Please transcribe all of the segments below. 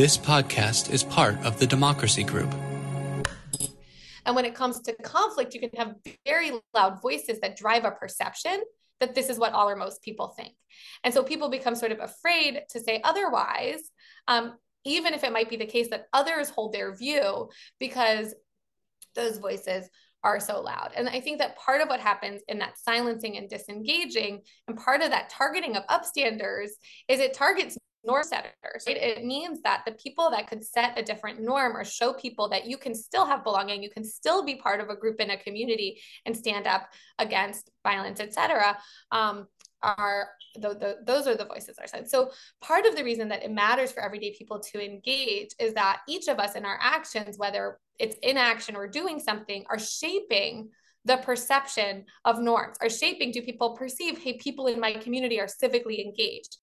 This podcast is part of the Democracy Group. And when it comes to conflict, you can have very loud voices that drive a perception that this is what all or most people think. And so people become sort of afraid to say otherwise, um, even if it might be the case that others hold their view because those voices are so loud. And I think that part of what happens in that silencing and disengaging, and part of that targeting of upstanders, is it targets norm setters. Right? It means that the people that could set a different norm or show people that you can still have belonging, you can still be part of a group in a community and stand up against violence, etc. Um, are the, the, those are the voices are said. So part of the reason that it matters for everyday people to engage is that each of us in our actions, whether it's inaction or doing something, are shaping the perception of norms, are shaping do people perceive, hey, people in my community are civically engaged.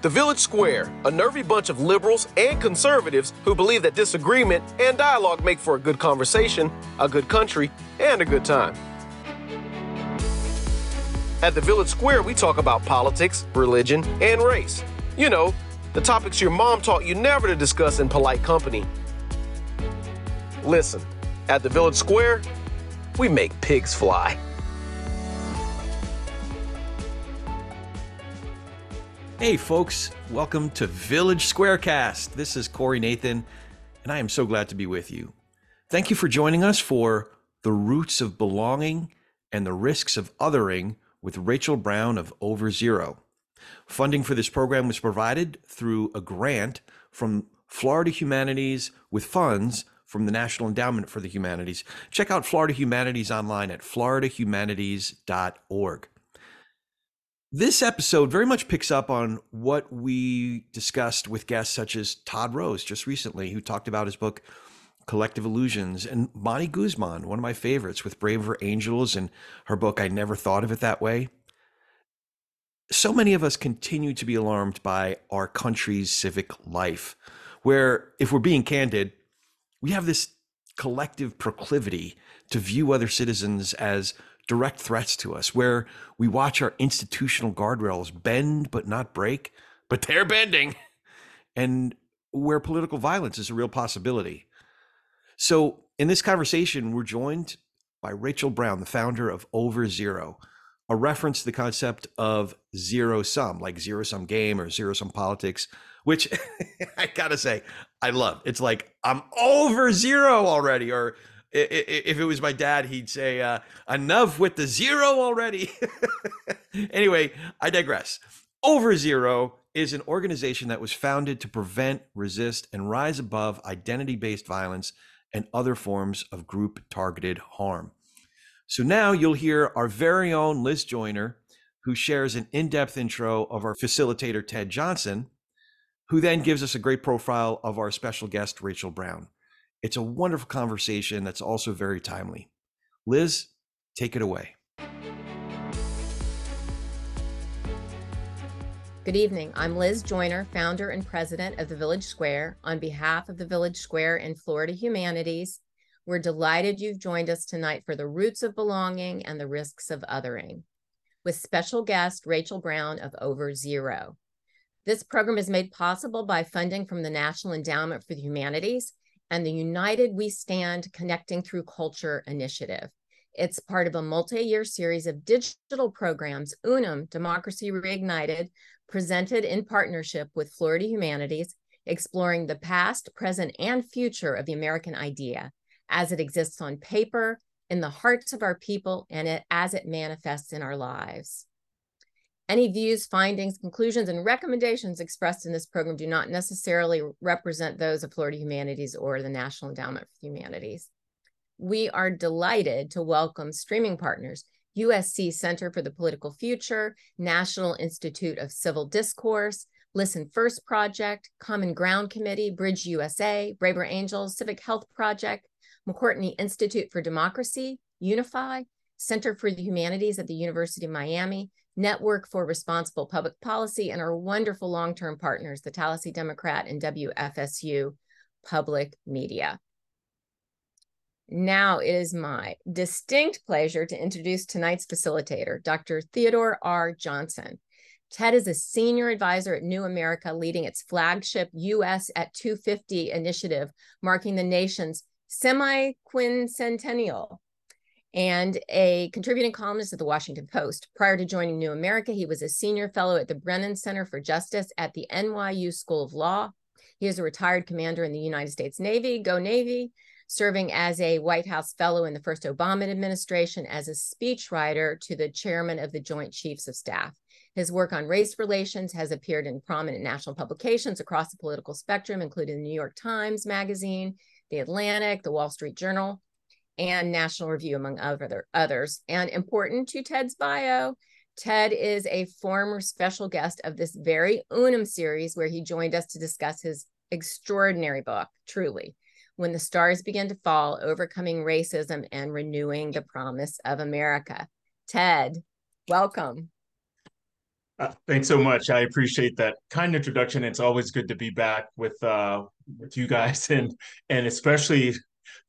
The Village Square, a nervy bunch of liberals and conservatives who believe that disagreement and dialogue make for a good conversation, a good country, and a good time. At the Village Square, we talk about politics, religion, and race. You know, the topics your mom taught you never to discuss in polite company. Listen, at the Village Square, we make pigs fly. Hey, folks, welcome to Village Squarecast. This is Corey Nathan, and I am so glad to be with you. Thank you for joining us for The Roots of Belonging and the Risks of Othering with Rachel Brown of Over Zero. Funding for this program was provided through a grant from Florida Humanities with funds from the National Endowment for the Humanities. Check out Florida Humanities online at floridahumanities.org. This episode very much picks up on what we discussed with guests such as Todd Rose just recently, who talked about his book Collective Illusions, and Bonnie Guzman, one of my favorites, with Braver Angels and her book I Never Thought of It That Way. So many of us continue to be alarmed by our country's civic life, where, if we're being candid, we have this collective proclivity to view other citizens as direct threats to us, where we watch our institutional guardrails bend but not break, but they're bending, and where political violence is a real possibility. So, in this conversation, we're joined by Rachel Brown, the founder of Over Zero, a reference to the concept of zero sum, like zero sum game or zero sum politics, which I gotta say, I love. It's like, I'm over zero already, or if it was my dad, he'd say, uh, enough with the zero already. anyway, I digress. Over Zero is an organization that was founded to prevent, resist, and rise above identity based violence and other forms of group targeted harm. So now you'll hear our very own Liz Joyner, who shares an in depth intro of our facilitator, Ted Johnson, who then gives us a great profile of our special guest, Rachel Brown. It's a wonderful conversation that's also very timely. Liz, take it away. Good evening. I'm Liz Joyner, founder and president of the Village Square. On behalf of the Village Square and Florida Humanities, we're delighted you've joined us tonight for the roots of belonging and the risks of othering with special guest Rachel Brown of Over Zero. This program is made possible by funding from the National Endowment for the Humanities and the United We Stand Connecting Through Culture initiative. It's part of a multi year series of digital programs, UNUM, Democracy Reignited, presented in partnership with Florida Humanities, exploring the past, present, and future of the American idea as it exists on paper, in the hearts of our people, and it, as it manifests in our lives. Any views, findings, conclusions, and recommendations expressed in this program do not necessarily represent those of Florida Humanities or the National Endowment for the Humanities. We are delighted to welcome streaming partners USC Center for the Political Future, National Institute of Civil Discourse, Listen First Project, Common Ground Committee, Bridge USA, Braver Angels, Civic Health Project, McCourtney Institute for Democracy, Unify, Center for the Humanities at the University of Miami, Network for Responsible Public Policy, and our wonderful long term partners, the Tallahassee Democrat and WFSU Public Media. Now it is my distinct pleasure to introduce tonight's facilitator, Dr. Theodore R. Johnson. Ted is a senior advisor at New America, leading its flagship US at 250 initiative, marking the nation's semi quincentennial, and a contributing columnist at the Washington Post. Prior to joining New America, he was a senior fellow at the Brennan Center for Justice at the NYU School of Law. He is a retired commander in the United States Navy, Go Navy, serving as a White House fellow in the first Obama administration as a speechwriter to the chairman of the Joint Chiefs of Staff. His work on race relations has appeared in prominent national publications across the political spectrum, including the New York Times Magazine, The Atlantic, The Wall Street Journal, and National Review, among other, others. And important to Ted's bio, Ted is a former special guest of this very Unum series, where he joined us to discuss his extraordinary book, Truly, When the Stars Begin to Fall Overcoming Racism and Renewing the Promise of America. Ted, welcome. Uh, thanks so much. I appreciate that kind introduction. It's always good to be back with uh, with you guys, and and especially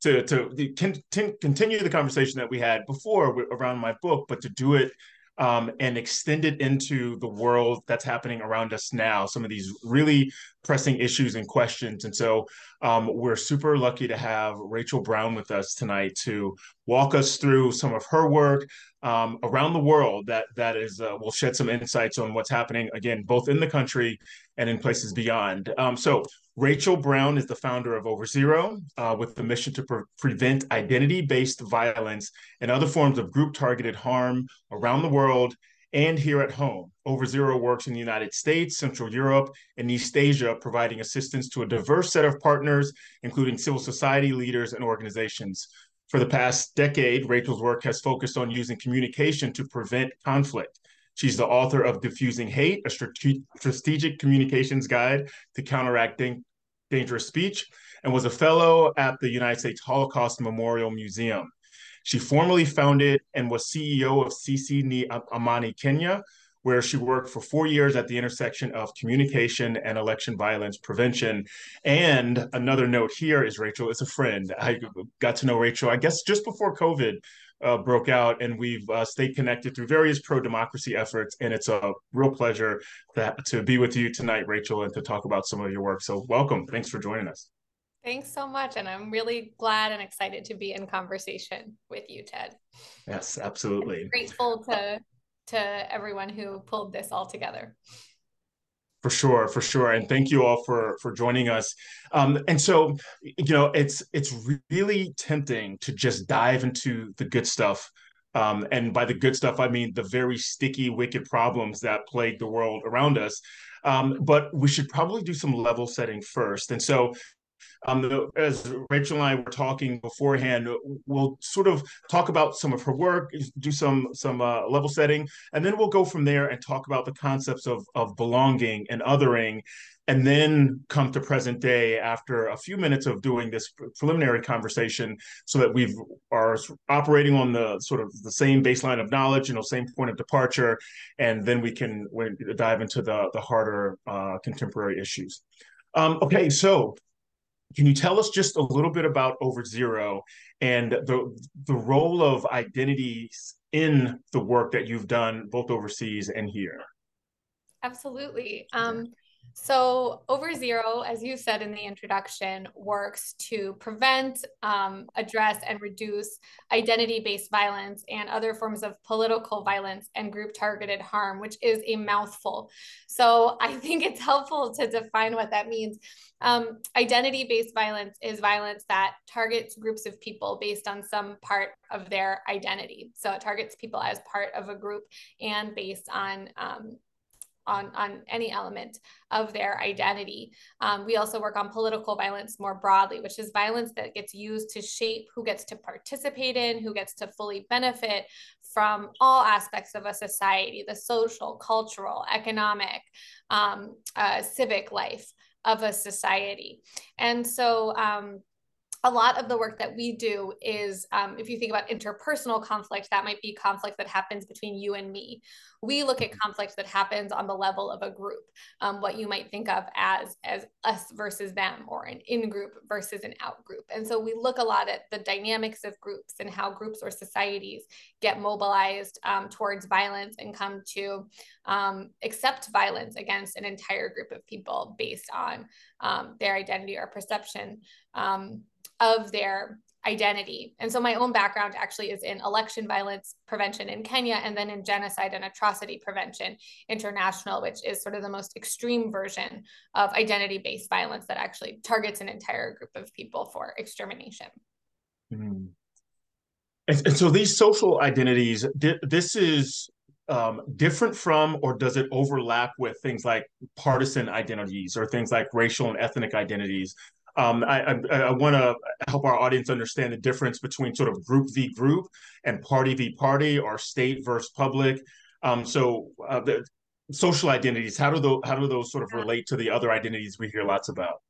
to to continue the conversation that we had before around my book, but to do it um, and extend it into the world that's happening around us now. Some of these really pressing issues and questions, and so um, we're super lucky to have Rachel Brown with us tonight to walk us through some of her work um, around the world that that is uh, will shed some insights on what's happening again both in the country and in places beyond. Um, so Rachel Brown is the founder of Over Zero, uh, with the mission to pre- prevent identity-based violence and other forms of group-targeted harm around the world and here at home. Over Zero works in the United States, Central Europe, and East Asia, providing assistance to a diverse set of partners, including civil society leaders and organizations. For the past decade, Rachel's work has focused on using communication to prevent conflict. She's the author of Defusing Hate, a strategic communications guide to counteracting dangerous speech, and was a fellow at the United States Holocaust Memorial Museum. She formerly founded and was CEO of Sisi Ni Amani Kenya, where she worked for four years at the intersection of communication and election violence prevention. And another note here is Rachel is a friend. I got to know Rachel, I guess, just before COVID uh, broke out, and we've uh, stayed connected through various pro democracy efforts. And it's a real pleasure to, to be with you tonight, Rachel, and to talk about some of your work. So, welcome. Thanks for joining us. Thanks so much. And I'm really glad and excited to be in conversation with you, Ted. Yes, absolutely. I'm grateful to to everyone who pulled this all together. For sure, for sure, and thank you all for for joining us. Um, and so, you know, it's it's really tempting to just dive into the good stuff. Um, and by the good stuff, I mean the very sticky, wicked problems that plague the world around us. Um, but we should probably do some level setting first. And so, um, as Rachel and I were talking beforehand, we'll sort of talk about some of her work, do some some uh, level setting, and then we'll go from there and talk about the concepts of of belonging and othering, and then come to present day after a few minutes of doing this preliminary conversation, so that we are operating on the sort of the same baseline of knowledge, you know, same point of departure, and then we can dive into the the harder uh, contemporary issues. Um, okay, so can you tell us just a little bit about Over Zero and the the role of identities in the work that you've done both overseas and here? Absolutely. Um, so, Over Zero, as you said in the introduction, works to prevent, um, address, and reduce identity based violence and other forms of political violence and group targeted harm, which is a mouthful. So, I think it's helpful to define what that means. Um, identity based violence is violence that targets groups of people based on some part of their identity. So, it targets people as part of a group and based on um, on, on any element of their identity. Um, we also work on political violence more broadly, which is violence that gets used to shape who gets to participate in, who gets to fully benefit from all aspects of a society the social, cultural, economic, um, uh, civic life of a society. And so, um, a lot of the work that we do is um, if you think about interpersonal conflict that might be conflict that happens between you and me. We look at conflict that happens on the level of a group um, what you might think of as as us versus them or an in group versus an out group and so we look a lot at the dynamics of groups and how groups or societies get mobilized um, towards violence and come to um, accept violence against an entire group of people based on um, their identity or perception. Um, of their identity. And so my own background actually is in election violence prevention in Kenya and then in genocide and atrocity prevention international, which is sort of the most extreme version of identity based violence that actually targets an entire group of people for extermination. Mm. And, and, so these social identities, this is um, different from or does it overlap with things like partisan identities or things like racial and ethnic identities um, I, I, I want to help our audience understand the difference between sort of group v group and party v party or state versus public. Um, so uh, the social identities, how do those how do those sort of relate to the other identities we hear lots about?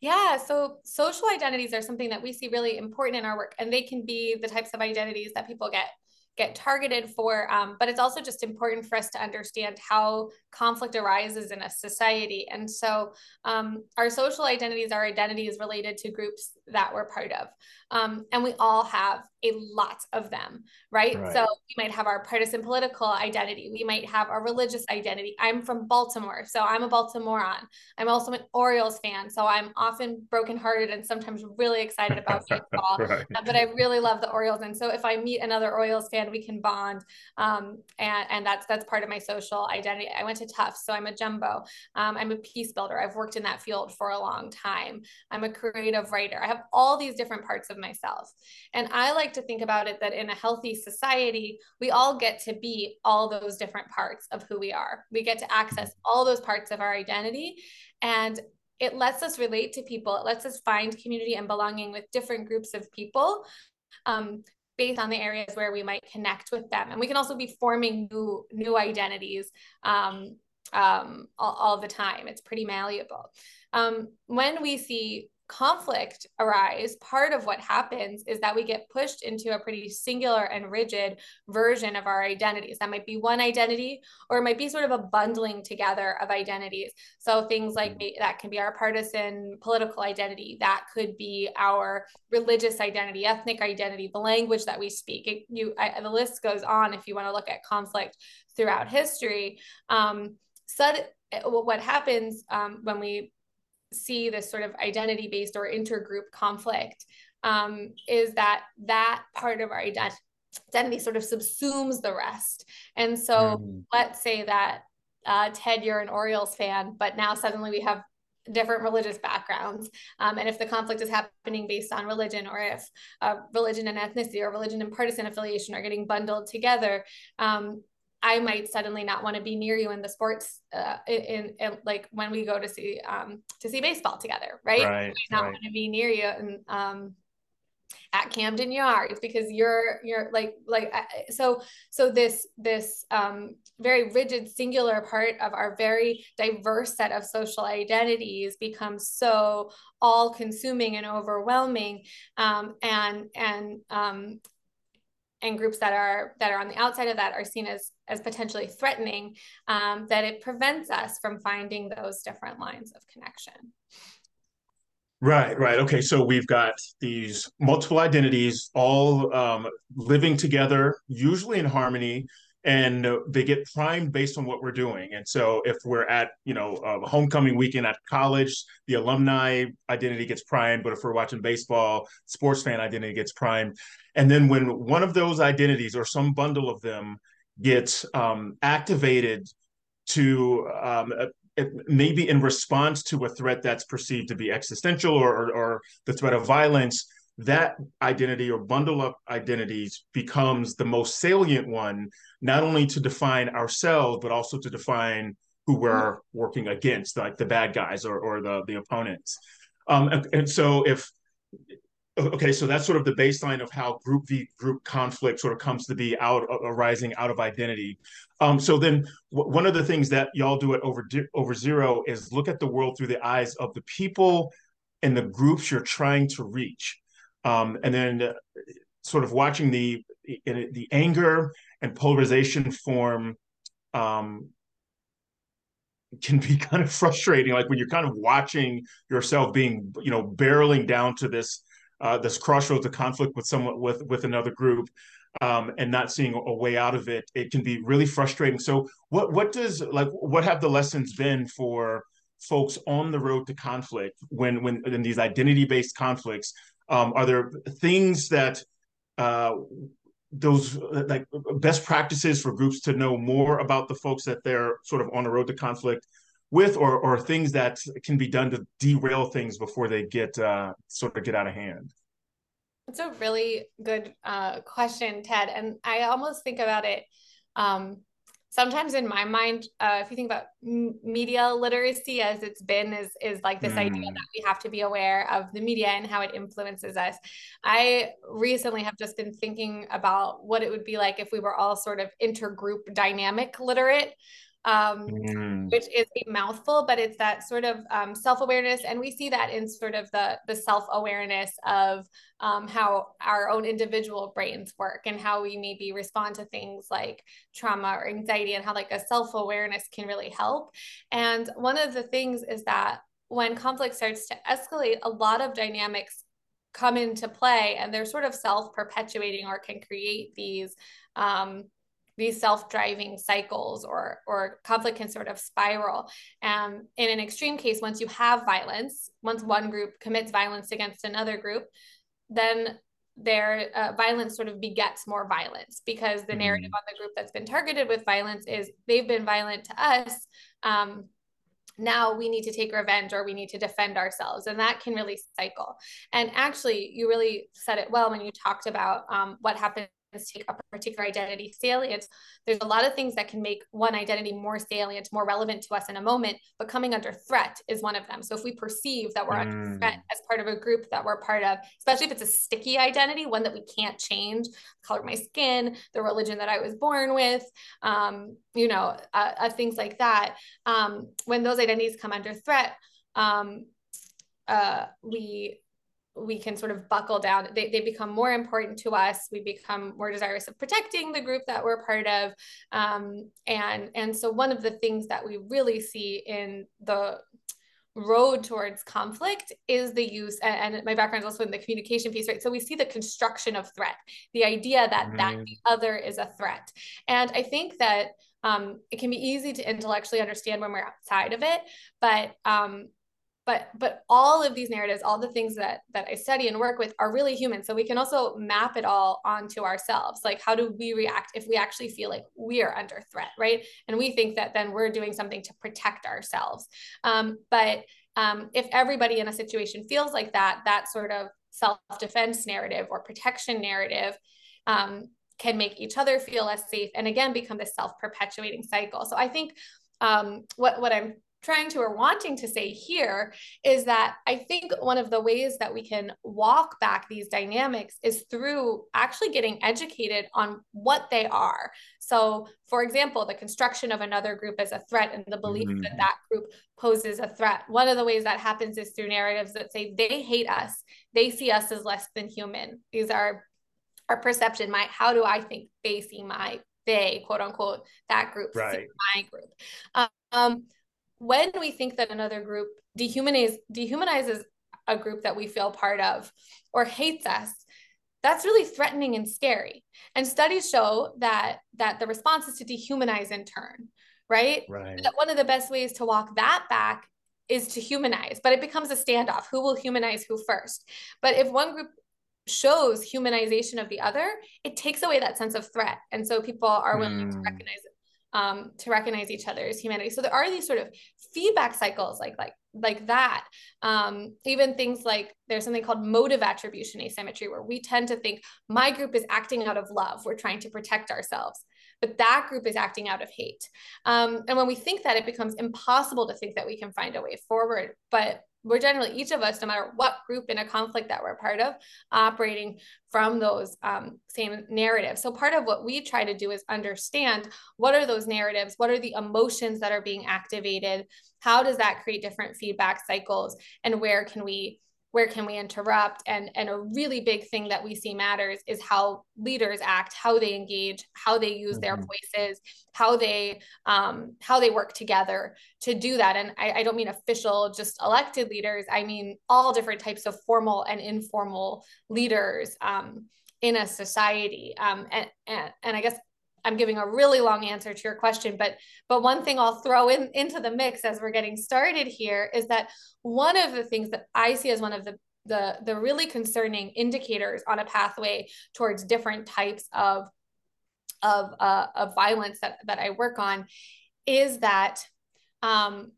Yeah, so social identities are something that we see really important in our work, and they can be the types of identities that people get get targeted for. Um, but it's also just important for us to understand how conflict arises in a society. And so um, our social identities our identities related to groups that we're part of. Um, and we all have a lot of them, right? right? So we might have our partisan political identity. We might have our religious identity. I'm from Baltimore, so I'm a Baltimorean. I'm also an Orioles fan, so I'm often brokenhearted and sometimes really excited about baseball. right. But I really love the Orioles, and so if I meet another Orioles fan, we can bond. Um, and and that's that's part of my social identity. I went to Tufts, so I'm a jumbo. Um, I'm a peace builder. I've worked in that field for a long time. I'm a creative writer. I have all these different parts of myself, and I like to think about it that in a healthy society, we all get to be all those different parts of who we are. We get to access all those parts of our identity. And it lets us relate to people, it lets us find community and belonging with different groups of people. Um, on the areas where we might connect with them. And we can also be forming new new identities um, um, all, all, the time. It's pretty malleable. Um, when we see conflict arise, part of what happens is that we get pushed into a pretty singular and rigid version of our identities. That might be one identity, or it might be sort of a bundling together of identities. So things like mm. that can be our partisan political identity, that could be our religious identity, ethnic identity, the language that we speak. It, you, I, the list goes on if you want to look at conflict throughout history. Um, so what happens um, when we see this sort of identity based or intergroup conflict um, is that that part of our identity sort of subsumes the rest. And so mm-hmm. let's say that uh, Ted, you're an Orioles fan, but now suddenly we have different religious backgrounds. Um, and if the conflict is happening based on religion, or if uh, religion and ethnicity or religion and partisan affiliation are getting bundled together, um, I might suddenly not want to be near you in the sports uh, in, in, like when we go to see um, to see baseball together, right? right I might not right. want to be near you and um, at Camden Yards because you're you're like like so so this this um, very rigid singular part of our very diverse set of social identities becomes so all consuming and overwhelming um, and and um, and groups that are that are on the outside of that are seen as as potentially threatening um, that it prevents us from finding those different lines of connection. Right right. Okay so we've got these multiple identities all um, living together usually in harmony and they get primed based on what we're doing. And so if we're at, you know, a homecoming weekend at college, the alumni identity gets primed. But if we're watching baseball, sports fan identity gets primed. And then when one of those identities or some bundle of them gets um, activated to um, maybe in response to a threat that's perceived to be existential or, or, or the threat of violence, that identity or bundle of identities becomes the most salient one, not only to define ourselves, but also to define who we're working against, like the bad guys or, or the, the opponents. Um, and, and so if okay so that's sort of the baseline of how group v group conflict sort of comes to be out arising out of identity um, so then one of the things that y'all do at over over zero is look at the world through the eyes of the people and the groups you're trying to reach. Um, and then uh, sort of watching the the anger and polarization form um, can be kind of frustrating. Like when you're kind of watching yourself being, you know, barreling down to this uh, this crossroads of conflict with someone with with another group, um, and not seeing a way out of it, it can be really frustrating. So, what what does like what have the lessons been for folks on the road to conflict when when in these identity based conflicts? Um, are there things that uh, those like best practices for groups to know more about the folks that they're sort of on the road to conflict with or or things that can be done to derail things before they get uh, sort of get out of hand? That's a really good uh, question ted and i almost think about it um, sometimes in my mind, uh, if you think about m- media literacy as it's been, is is like this mm. idea that we have to be aware of the media and how it influences us. I recently have just been thinking about what it would be like if we were all sort of intergroup dynamic literate um, mm. which is a mouthful, but it's that sort of um, self-awareness, and we see that in sort of the the self-awareness of um, how our own individual brains work and how we maybe respond to things like trauma or anxiety, and how like a self-awareness can really help. And one of the things is that when conflict starts to escalate, a lot of dynamics come into play, and they're sort of self-perpetuating or can create these um, these self-driving cycles or or conflict can sort of spiral. Um, in an extreme case once you have violence once one group commits violence against another group then their uh, violence sort of begets more violence because the narrative mm-hmm. on the group that's been targeted with violence is they've been violent to us. Um, now we need to take revenge or we need to defend ourselves. And that can really cycle. And actually you really said it well when you talked about um, what happens take up a particular identity salient, there's a lot of things that can make one identity more salient, more relevant to us in a moment, but coming under threat is one of them. So if we perceive that we're mm. under threat as part of a group that we're part of, especially if it's a sticky identity, one that we can't change, color of my skin, the religion that I was born with, um, you know, uh, uh, things like that. Um, when those identities come under threat, um, uh, we we can sort of buckle down. They, they become more important to us. We become more desirous of protecting the group that we're part of. Um, and, and so one of the things that we really see in the road towards conflict is the use and, and, my background is also in the communication piece right so we see the construction of threat the idea that mm-hmm. that the other is a threat and i think that um, it can be easy to intellectually understand when we're outside of it but um, but but all of these narratives all the things that that i study and work with are really human. So we can also map it all onto ourselves. Like how do we react if we actually feel like we are under threat right? And we think that then we're doing something to protect ourselves. Um, but um, if everybody in a situation feels like that that sort of self-defense narrative or protection narrative um, can make each other feel less safe and again become this self-perpetuating cycle. So i think um, what what i'm trying to or wanting to say here is that I think one of the ways that we can walk back these dynamics is through actually getting educated on what they are. So, for example, the construction of another group as a threat and the belief mm-hmm. that that group poses a threat. One of the ways that happens is through narratives that say they hate us, they see us as less than human. These are our perception. My how do I think they see my they quote unquote that group right. my group. Um, when we think that another group dehumanizes dehumanizes a group that we feel part of or hates us that's really threatening and scary. And studies show that that the response is to dehumanize in turn right? Right. That one of the best ways to walk that back is to humanize but it becomes a standoff. Who will humanize who first? But if one group shows humanization of the other it takes away that sense of threat. And so people are willing mm. to hmm. recognize um, to recognize each other's humanity. So there are these sort of feedback cycles like like like that. Um, even things like there's something called motive attribution asymmetry, where we tend to think my group is acting out of love. We're trying to protect ourselves. But that group is acting out of hate. Um, and when we think that, it becomes impossible to think that we can find a way forward. But we're generally each of us no matter what group in a conflict that we're part of operating from those um, same narratives. So part of what we try to do is understand what are those narratives what are the emotions that are being activated how does that create different feedback cycles and where can we where can we interrupt? And and a really big thing that we see matters is how leaders act how they engage how they use mm-hmm. their voices how they um, how they work together to do that. And I, I don't mean official just elected leaders. I mean all different types of formal and informal leaders um, in a society. Um, and, and and i guess I'm giving a really long answer to your question, but but one thing I'll throw in into the mix as we're getting started here is that one of the things that I see as one of the the the really concerning indicators on a pathway towards different types of of uh, of violence that that I work on is that um,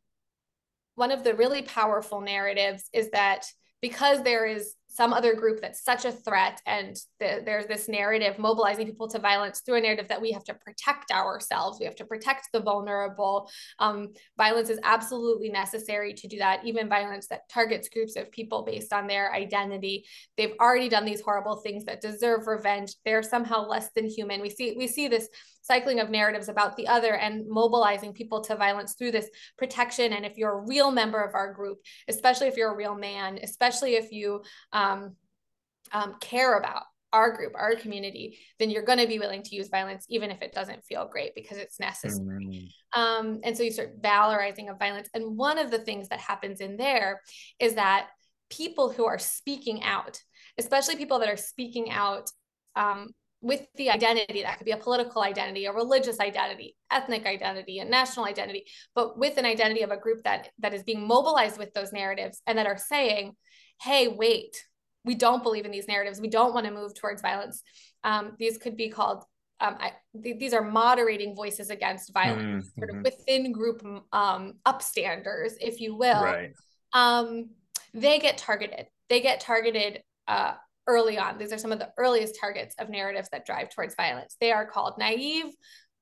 one of the really powerful narratives is that because there is some other group that's such a threat and the, there's this narrative mobilizing people to violence through a narrative that we have to protect ourselves. We have to protect the vulnerable. Um, violence is absolutely necessary to do that. Even violence that targets groups of people based on their identity. They've already done these horrible things that deserve revenge. They're somehow less than human. We see we see this cycling of narratives about the other and mobilizing people to violence through this protection. And if you're a real member of our group, especially if you're a real man, especially if you um, um, care about our group, our community, then you're going to be willing to use violence, even if it doesn't feel great because it's necessary. Mm-hmm. Um, and so you start valorizing of violence. And one of the things that happens in there is that people who are speaking out, especially people that are speaking out um, with the identity that could be a political identity a religious identity ethnic identity a national identity but with an identity of a group that that is being mobilized with those narratives and that are saying hey wait we don't believe in these narratives. We don't want to move towards violence. Um, these could be called um, I, th- these are moderating voices against violence mm-hmm. sort of within group um, upstanders if you will. Right. um, they get targeted. They get targeted uh, early on. These are some of the earliest targets of narratives that drive towards violence. They are called naive,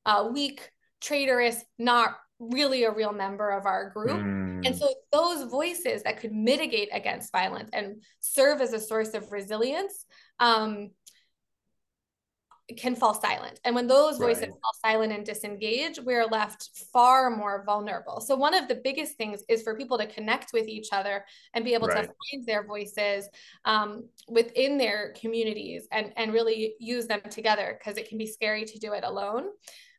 uh, weak, traitorous, not really a real member of our group. Mm. And so those voices that could mitigate against violence and serve as a source of resilience um, can fall silent. And when those voices right. fall silent and disengage, we're left far more vulnerable. So, one of the biggest things is for people to connect with each other and be able right. to find their voices um, within their communities and, and really use them together because it can be scary to do it alone.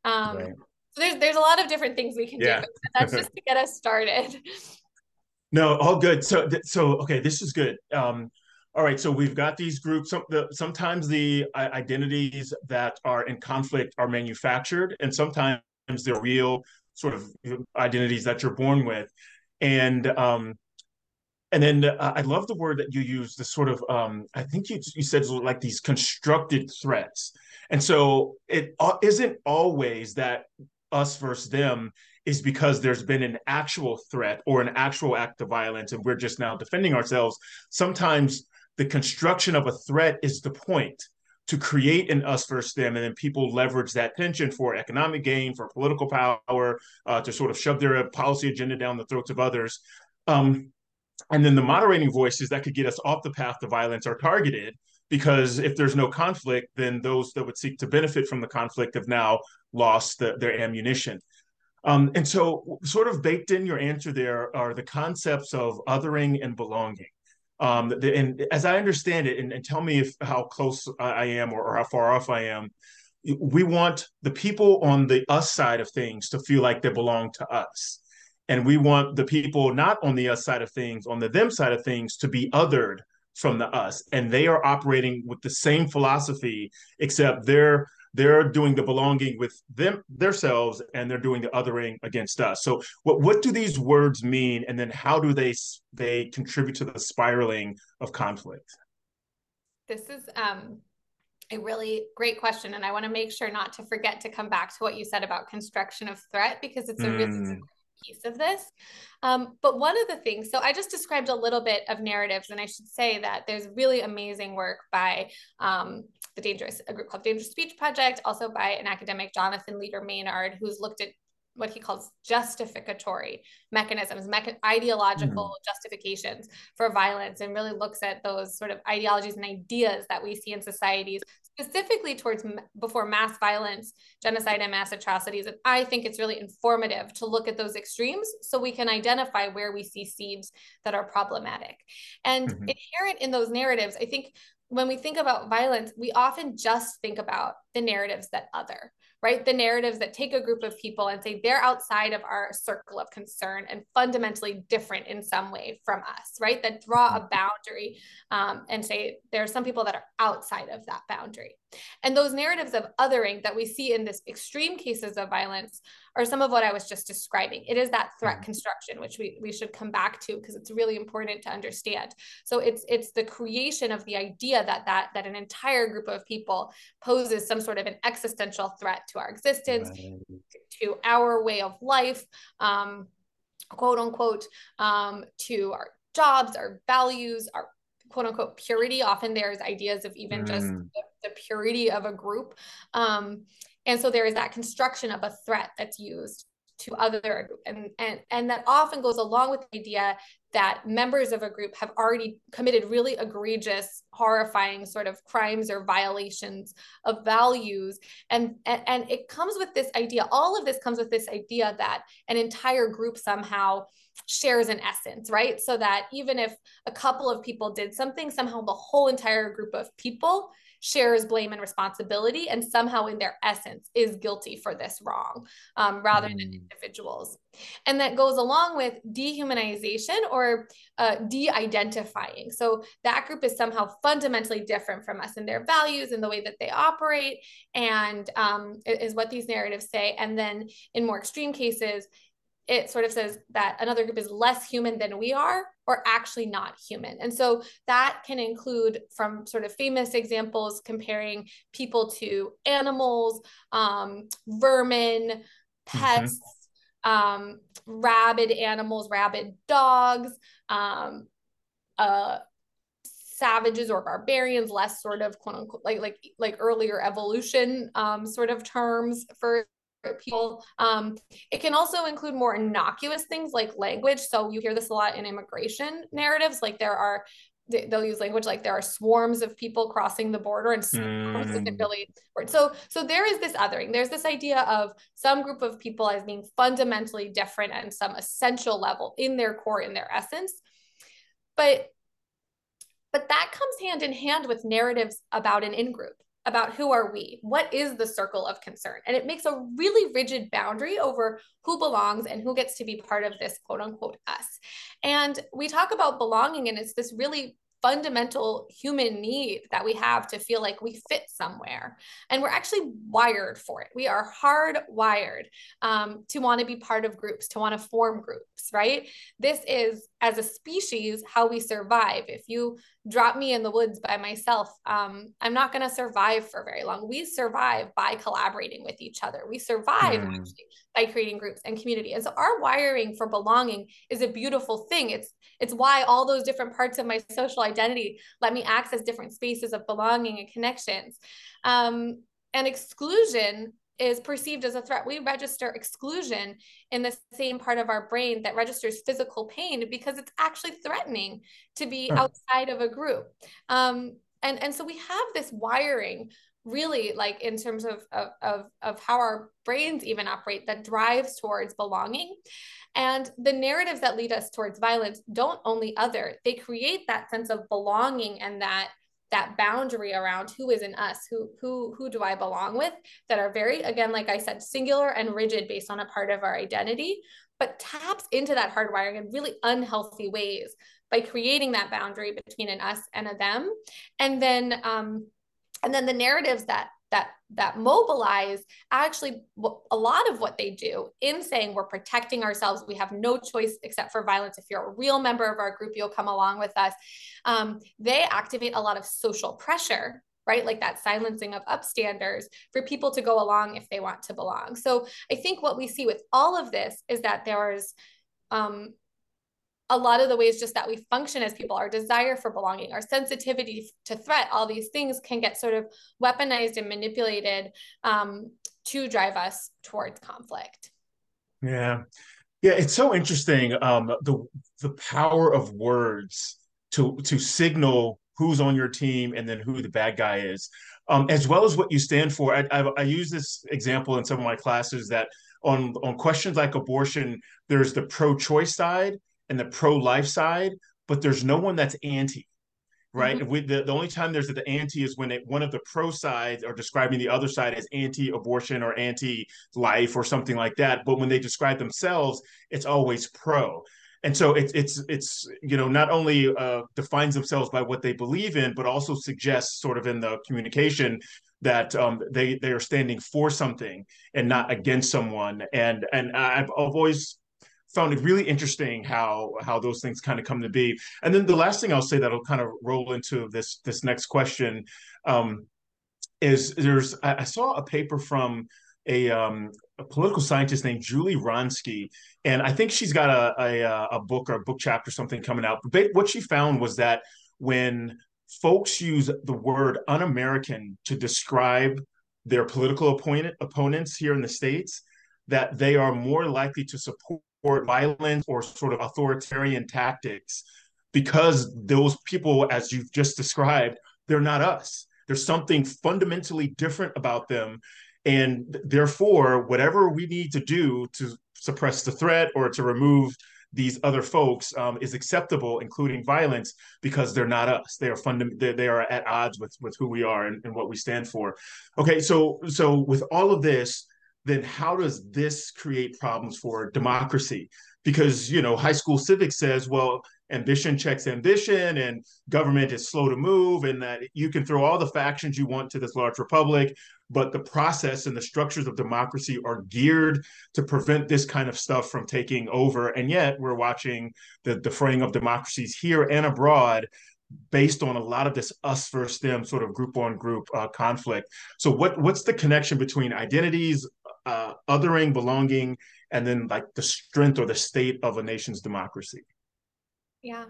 Um, right. So, there's, there's a lot of different things we can yeah. do. That's just to get us started. No, all good. So, so okay, this is good. Um, all right, so we've got these groups. Some, the, sometimes the identities that are in conflict are manufactured, and sometimes they're real sort of identities that you're born with. And um, and then uh, I love the word that you use. The sort of um, I think you you said like these constructed threats. And so it uh, isn't always that us versus them is because there's been an actual threat or an actual act of violence and we're just now defending ourselves. Sometimes the construction of a threat is the point to create an us versus them, and then people leverage that tension for economic gain, for political power, uh, to sort of shove their policy agenda down the throats of others. Um, and then the moderating voices that could get us off the path to violence are targeted because if there's no conflict, then those that would seek to benefit from the conflict have now lost the, their ammunition. Um, and so, sort of baked in your answer there are the concepts of othering and belonging. Um, and as I understand it, and, and tell me if how close I am or, or how far off I am, we want the people on the us side of things to feel like they belong to us. And we want the people not on the us side of things, on the them side of things, to be othered from the us. And they are operating with the same philosophy, except they're they're doing the belonging with them themselves and they're doing the othering against us. So what what do these words mean? And then how do they they contribute to the spiraling of conflict? This is um a really great question and i want to make sure not to forget to come back to what you said about construction of threat because it's a mm. really piece of this. Um, but one of the things, so I just described a little bit of narratives, and I should say that there's really amazing work by um, the Dangerous, a group called Dangerous Speech Project, also by an academic, Jonathan Leader Maynard, who's looked at what he calls justificatory mechanisms, mecha- ideological mm. justifications for violence, and really looks at those sort of ideologies and ideas that we see in societies, specifically towards before mass violence, genocide, and mass atrocities. And I think it's really informative to look at those extremes so we can identify where we see seeds that are problematic. And mm-hmm. inherent in those narratives, I think when we think about violence, we often just think about the narratives that other right? The narratives that take a group of people and say they're outside of our circle of concern and fundamentally different in some way from us, right? That draw a mm-hmm. boundary um, and say there are some people that are outside of that boundary. And those narratives of othering that we see in this extreme cases of violence are some of what I was just describing. It is that threat mm-hmm. construction, which we, we should come back to because it's really important to understand. So it's it's the creation of the idea that that that an entire group of people poses some sort of an existential threat to our existence, right. to our way of life, um, quote unquote, um, to our jobs, our values, our quote unquote purity. Often there's ideas of even mm. just the, purity of a group. Um, and so there is that construction of a threat that's used to other and and and that often goes along with the idea that members of a group have already committed really egregious horrifying sort of crimes or violations of values and, and and it comes with this idea all of this comes with this idea that an entire group somehow shares an essence right so that even if a couple of people did something somehow the whole entire group of people shares blame and responsibility and somehow in their essence is guilty for this wrong um, rather mm. than individuals. And that goes along with dehumanization or uh, de-identifying. So that group is somehow fundamentally different from us in their values and the way that they operate and um, is what these narratives say. And then in more extreme cases it sort of says that another group is less human than we are or actually not human. And so that can include from sort of famous examples comparing people to animals, um, vermin, pests, mm-hmm. um, rabid animals, rabid dogs, um, uh, savages or barbarians, less sort of quote unquote like like like earlier evolution um, sort of terms for people. Um, it can also include more innocuous things like language. So you hear this a lot in immigration narratives. Like there are, they'll use language like there are swarms of people crossing the border and swarms mm. isn't really. So, so there is this othering. There's this idea of some group of people as being fundamentally different and some essential level in their core, in their essence. But but that comes hand in hand with narratives about an in-group about who are we what is the circle of concern and it makes a really rigid boundary over who belongs and who gets to be part of this quote unquote us and we talk about belonging and it's this really fundamental human need that we have to feel like we fit somewhere. And we're actually wired for it. We are hardwired um, to want to be part of groups, to want to form groups, right? This is, as a species, how we survive. If you drop me in the woods by myself, um, I'm not going to survive for very long. We survive by collaborating with each other. We survive mm. actually by creating groups and community. And so our wiring for belonging is a beautiful thing. It's it's why all those different parts of my social identity let me access different spaces of belonging and connections. Um, and exclusion is perceived as a threat. We register exclusion in the same part of our brain that registers physical pain because it's actually threatening to be outside of a group. Um, and, and so we have this wiring really like in terms of, of, of, of how our brains even operate that drives towards belonging and the narratives that lead us towards violence don't only other they create that sense of belonging and that that boundary around who is in us who who who do i belong with that are very again like i said singular and rigid based on a part of our identity but taps into that hardwiring in really unhealthy ways by creating that boundary between an us and a them. And then um and then the narratives that that that mobilize actually a lot of what they do in saying we're protecting ourselves. We have no choice except for violence. If you're a real member of our group you'll come along with us. Um, they activate a lot of social pressure right? Like that silencing of upstanders for people to go along if they want to belong. So i think what we see with all of this is that there's um, a lot of the ways just that we function as people, our desire for belonging, our sensitivity to threat, all these things can get sort of weaponized and manipulated um, to drive us towards conflict. Yeah. Yeah, it's so interesting. Um, the the power of words to to signal who's on your team and then who the bad guy is, um, as well as what you stand for. I, I, I use this example in some of my classes that on on questions like abortion, there's the pro-choice side and the pro-life side, but there's no one that's anti right? Mm-hmm. We, the, the only time there's the anti is when it, one of the pro sides are describing the other side as anti-abortion or anti-life or something like that. But when they describe themselves, it's always pro. And so it's it's it's you know not only uh, defines themselves by what they believe in, but also suggests sort of in the communication that um, they they are standing for something and not against someone. And and I've, I've always found it really interesting how how those things kind of come to be. And then the last thing I'll say that'll kind of roll into this this next question um, is there's I, saw a paper from a, um, a political scientist named Julie Wronski, and I think she's got a, a a book or a book chapter something coming out. But what she found was that when folks use the word un-American to describe their political opponent, opponents here in the states, that they are more likely to support or violence or sort of authoritarian tactics because those people, as you've just described, they're not us. There's something fundamentally different about them. And therefore, whatever we need to do to suppress the threat or to remove these other folks um, is acceptable, including violence, because they're not us. They are fundam- they, they are at odds with with who we are and, and what we stand for. Okay, so so with all of this, then how does this create problems for democracy? Because you know, high school civics says, well, ambition checks ambition, and government is slow to move, and that you can throw all the factions you want to this large republic, but the process and the structures of democracy are geared to prevent this kind of stuff from taking over. And yet, we're watching the, fraying of democracies here and abroad based on a lot of this us versus them sort of group on group uh, conflict. So what what's the connection between identities, uh, othering, belonging, and then like the strength or the state of a nation's democracy? Yeah.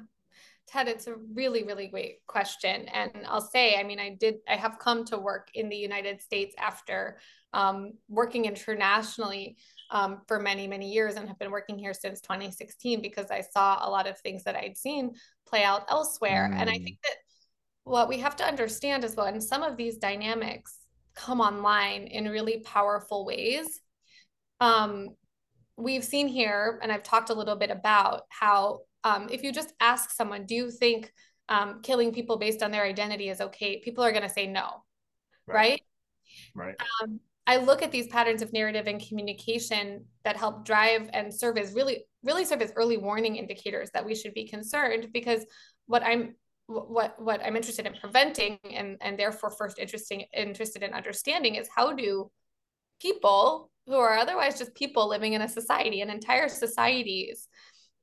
Ted, it's a really, really great question. And I'll say, I mean, I did, I have come to work in the United States after um, working internationally um, for many, many years and have been working here since 2016 because I saw a lot of things that I'd seen play out elsewhere. Mm. And I mm. think that what we have to understand as well, and some of these dynamics come online in really powerful ways. Um, we've seen here, and I've talked a little bit about how um, if you just ask someone, do you think um, killing people based on their identity is okay? People are going to say no, right? Right. right. Um, I look at these patterns of narrative and communication that help drive and serve as really, really serve as early warning indicators that we should be concerned because what I'm what what I'm interested in preventing and and therefore first interesting interested in understanding is how do people who are otherwise just people living in a society and entire societies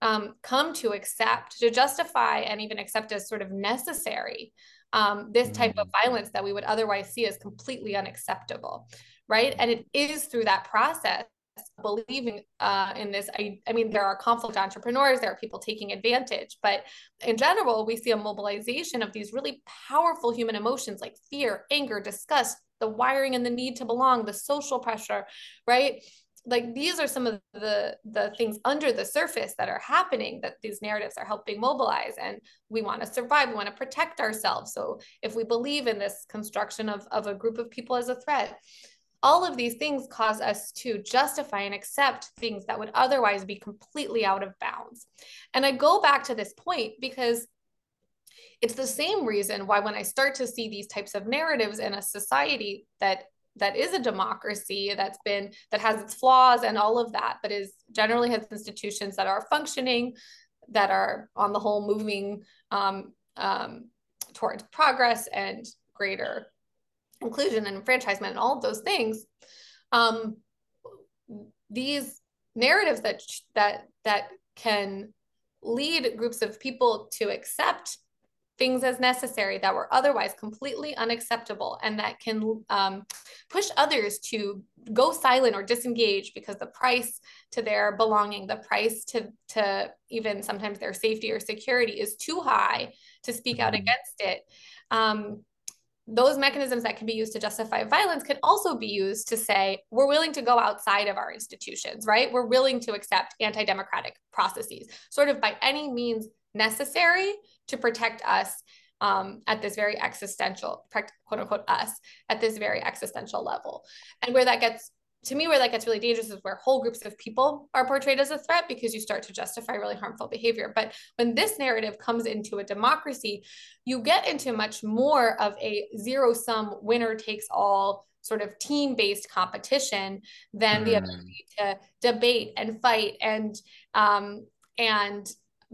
um, come to accept to justify and even accept as sort of necessary um, this type of mm. violence that we would otherwise see as completely unacceptable right and it is through that process believing uh, in this. I, I mean, there are conflict entrepreneurs, there are people taking advantage, but in general, we see a mobilization of these really powerful human emotions like fear, anger, disgust, the wiring and the need to belong, the social pressure, right? Like these are some of the the things under the surface that are happening that these narratives are helping mobilize. And we want to survive, we want to protect ourselves. So if we believe in this construction of, of a group of people as a threat, all of these things cause us to justify and accept things that would otherwise be completely out of bounds. And I go back to this point because it's the same reason why when I start to see these types of narratives in a society that that is a democracy that's been that has its flaws and all of that but is generally has institutions that are functioning that are on the whole moving um, um, towards progress and greater inclusion and enfranchisement and all of those things um, these narratives that that that can lead groups of people to accept things as necessary that were otherwise completely unacceptable and that can um, push others to go silent or disengage because the price to their belonging the price to to even sometimes their safety or security is too high to speak out mm-hmm. against it um, those mechanisms that can be used to justify violence can also be used to say we're willing to go outside of our institutions right we're willing to accept anti-democratic processes sort of by any means necessary to protect us um, at this very existential, quote unquote, us at this very existential level. And where that gets to me, where that gets really dangerous is where whole groups of people are portrayed as a threat because you start to justify really harmful behavior. But when this narrative comes into a democracy, you get into much more of a zero sum winner takes all sort of team based competition than mm. the ability to debate and fight and um, and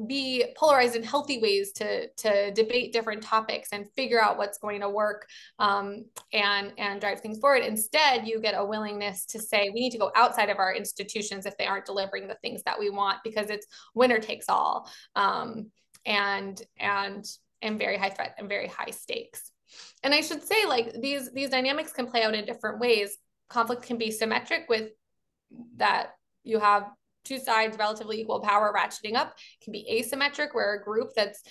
be polarized in healthy ways to to debate different topics and figure out what's going to work um, and and drive things forward. Instead you get a willingness to say we need to go outside of our institutions if they aren't delivering the things that we want because it's winner takes all um, and and and very high threat and very high stakes. And i should say like these these dynamics can play out in different ways. Conflict can be symmetric with that you have two sides relatively equal power ratcheting up can be asymmetric where a group that's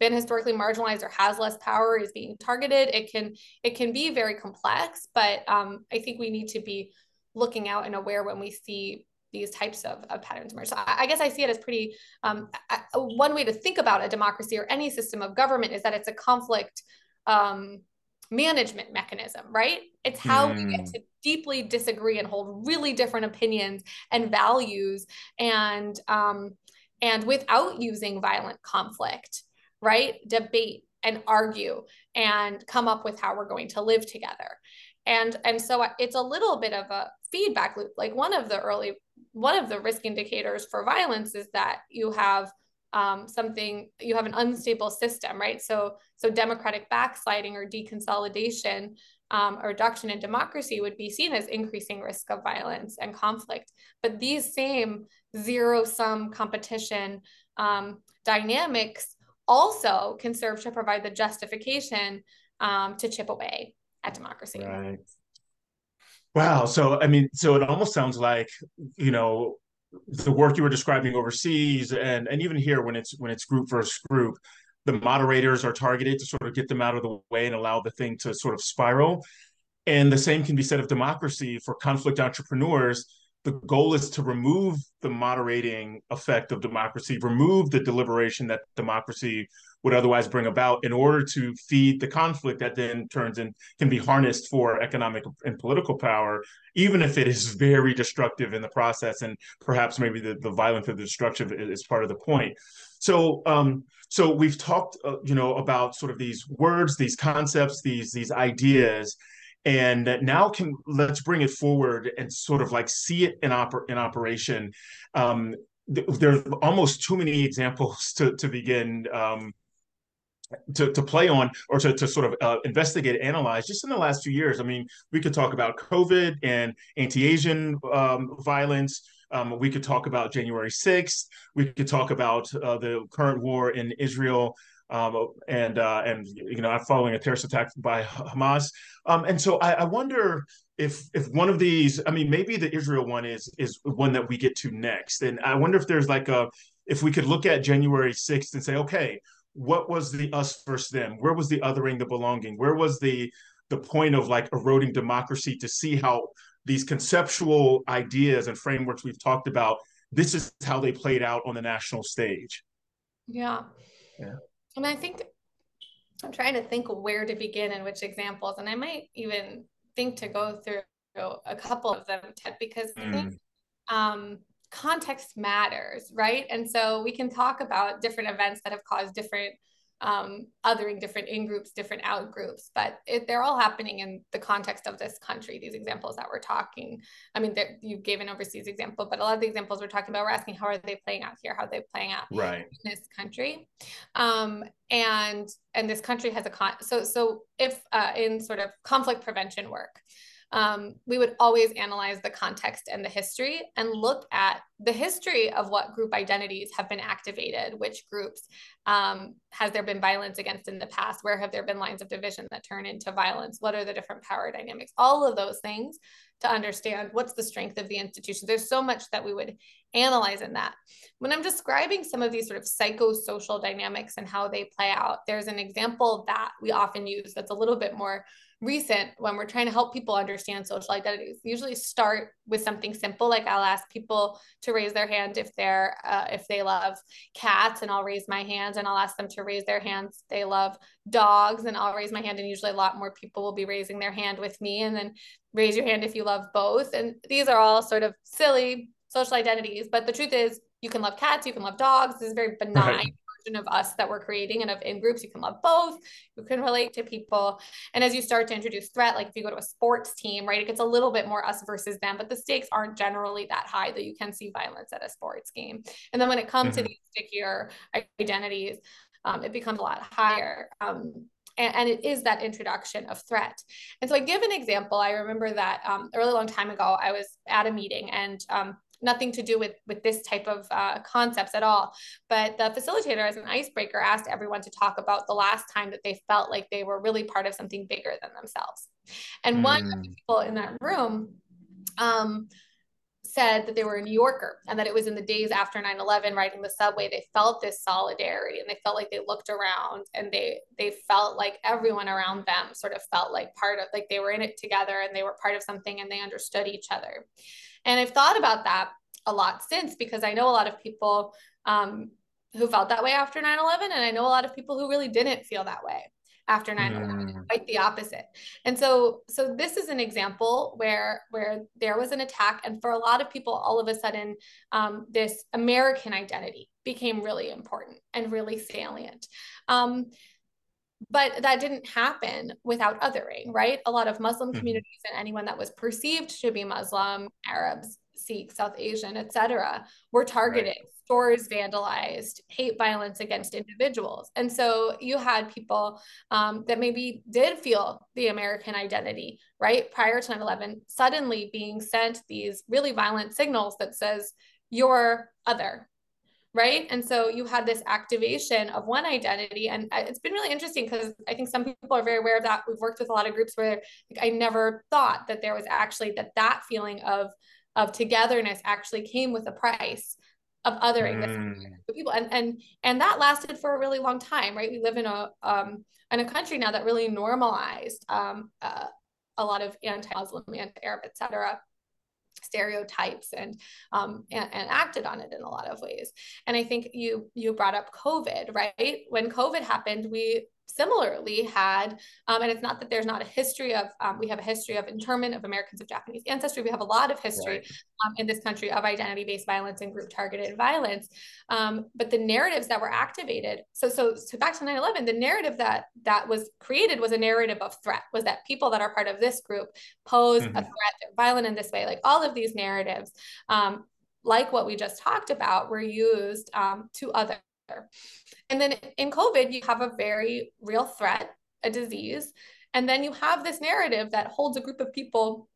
been historically marginalized or has less power is being targeted it can it can be very complex but um, i think we need to be looking out and aware when we see these types of, of patterns emerge. So I, I, guess I see it as pretty um, I, one way to think about a democracy or any system of government is that it's a conflict um, management mechanism, right? It's how mm. we get hmm. to deeply disagree and hold really different opinions and values and um, and without using violent conflict, right? Debate and argue and come up with how we're going to live together. And and so it's a little bit of a feedback loop. Like one of the early one of the risk indicators for violence is that you have um, something you have an unstable system, right? So so democratic backsliding or deconsolidation um, a reduction in democracy would be seen as increasing risk of violence and conflict. But these same zero sum competition um, dynamics also can serve to provide the justification um, to chip away at democracy. Right. Wow. So, I mean, so it almost sounds like, you know, the work you were describing overseas and and even here when it's when it's group versus group the moderators are targeted to sort of get them out of the way and allow the thing to sort of spiral. And the same can be said of democracy for conflict entrepreneurs the goal is to remove the moderating effect of democracy remove the deliberation that democracy would otherwise bring about in order to feed the conflict that then turns and can be harnessed for economic and political power, even if it is very destructive in the process. And perhaps maybe the, the violence of the destruction is part of the point. So, um, so we've talked, uh, you know, about sort of these words, these concepts, these these ideas, and now can let's bring it forward and sort of like see it in oper- in operation. Um, th- there's almost too many examples to to begin um, to, to play on or to, to sort of uh, investigate, analyze just in the last few years. I mean, we could talk about COVID and anti-Asian um, violence. Um, we could talk about January 6th. We could talk about uh, the current war in Israel um, and uh, and you know following a terrorist attack by Hamas. Um, and so I, I, wonder if if one of these, I mean, maybe the Israel one is is one that we get to next. And I wonder if there's like a if we could look at January 6th and say, okay, what was the us versus them? Where was the othering, the belonging? Where was the the point of like eroding democracy to see how these conceptual ideas and frameworks we've talked about, this is how they played out on the national stage. Yeah. Yeah. And I think I'm trying to think where to begin and which examples, and I might even think to go through a couple of them, Ted, because I think mm. um, context matters, right? And so we can talk about different events that have caused different um, othering, different in groups, different out groups, but it, they're all happening in the context of this country. These examples that we're talking, I mean, you gave an overseas example, but a lot of the examples we're talking about, we're asking how are they playing out here? How are they playing out right. in this country? Um, and and this country has a con. So so if uh, in sort of conflict prevention work um, we would always analyze the context and the history and look at the history of what group identities have been activated, which groups um, has there been violence against in the past, where have there been lines of division that turn into violence, what are the different power dynamics, all of those things to understand what's the strength of the institution. There's so much that we would analyze in that. When I'm describing some of these sort of psychosocial dynamics and how they play out, there's an example that we often use that's a little bit more recent when we're trying to help people understand social identities usually start with something simple. Like i'll ask people to raise their hand if they're uh, if they love cats and i'll raise my hand and i'll ask them to raise their hands. They love dogs and i'll raise my hand and usually a lot more people will be raising their hand with me and then raise your hand if you love both. And these are all sort of silly social identities but the truth is you can love cats you can love dogs. This is very benign right version of us that we're creating and of in groups. You can love both. You can relate to people. And as you start to introduce threat, like if you go to a sports team, right, it gets a little bit more us versus them, but the stakes aren't generally that high that you can see violence at a sports game. And then when it comes mm-hmm. to these stickier identities, um, it becomes a lot higher. Um, and, and, it is that introduction of threat. And so I give an example. I remember that um, a really long time ago, I was at a meeting and um, nothing to do with with this type of uh, concepts at all. But the facilitator, as an icebreaker, asked everyone to talk about the last time that they felt like they were really part of something bigger than themselves. And mm. one of the mm. people in that room um, said that they were a New Yorker and that it was in the days after 9-11 riding the subway they felt this solidarity and they felt like they looked around and they they felt like everyone around them sort of felt like part of like they were in it together and they were part of something and they understood each other and I've thought about that a lot since because I know a lot of people um, who felt that way after 9 11. And I know a lot of people who really didn't feel that way after 9 11 mm. quite the opposite and so so this is an example where where there was an attack and for a lot of people all of a sudden um, this american identity became really important and really salient um, but that didn't happen without othering, right? A lot of Muslim mm-hmm. communities and anyone that was perceived to be Muslim, Arabs, Sikhs, South Asian, etc., were targeted. Right. Stores vandalized, hate violence against individuals. And so you had people um, that maybe did feel the American identity, right? Prior to 9 11, suddenly being sent these really violent signals that says, you're other, right? And so you had this activation of one identity and it's been really interesting because i think some people are very aware of that. We've worked with a lot of groups where like, i never thought that there was actually that that feeling of of togetherness actually came with a price of othering mm. people. And and and that lasted for a really long time right? We live in a um in a country now that really normalized um uh, a lot of anti-muslim anti-arab etc stereotypes and, um, and, and acted on it in a lot of ways. And I think you you brought up COVID, right? When COVID happened, we similarly had, um, and it's not that there's not a history of, um, we have a history of internment of Americans of Japanese ancestry. We have a lot of history right. um, in this country of identity based violence and group targeted violence. Um, but the narratives that were activated, so, so, so back to 9 11, the narrative that that was created was a narrative of threat, was that people that are part of this group pose mm-hmm. a threat, they're violent in this way. Like all of these narratives, um, like what we just talked about, were used um, to other and then in COVID, you have a very real threat, a disease. And then you have this narrative that holds a group of people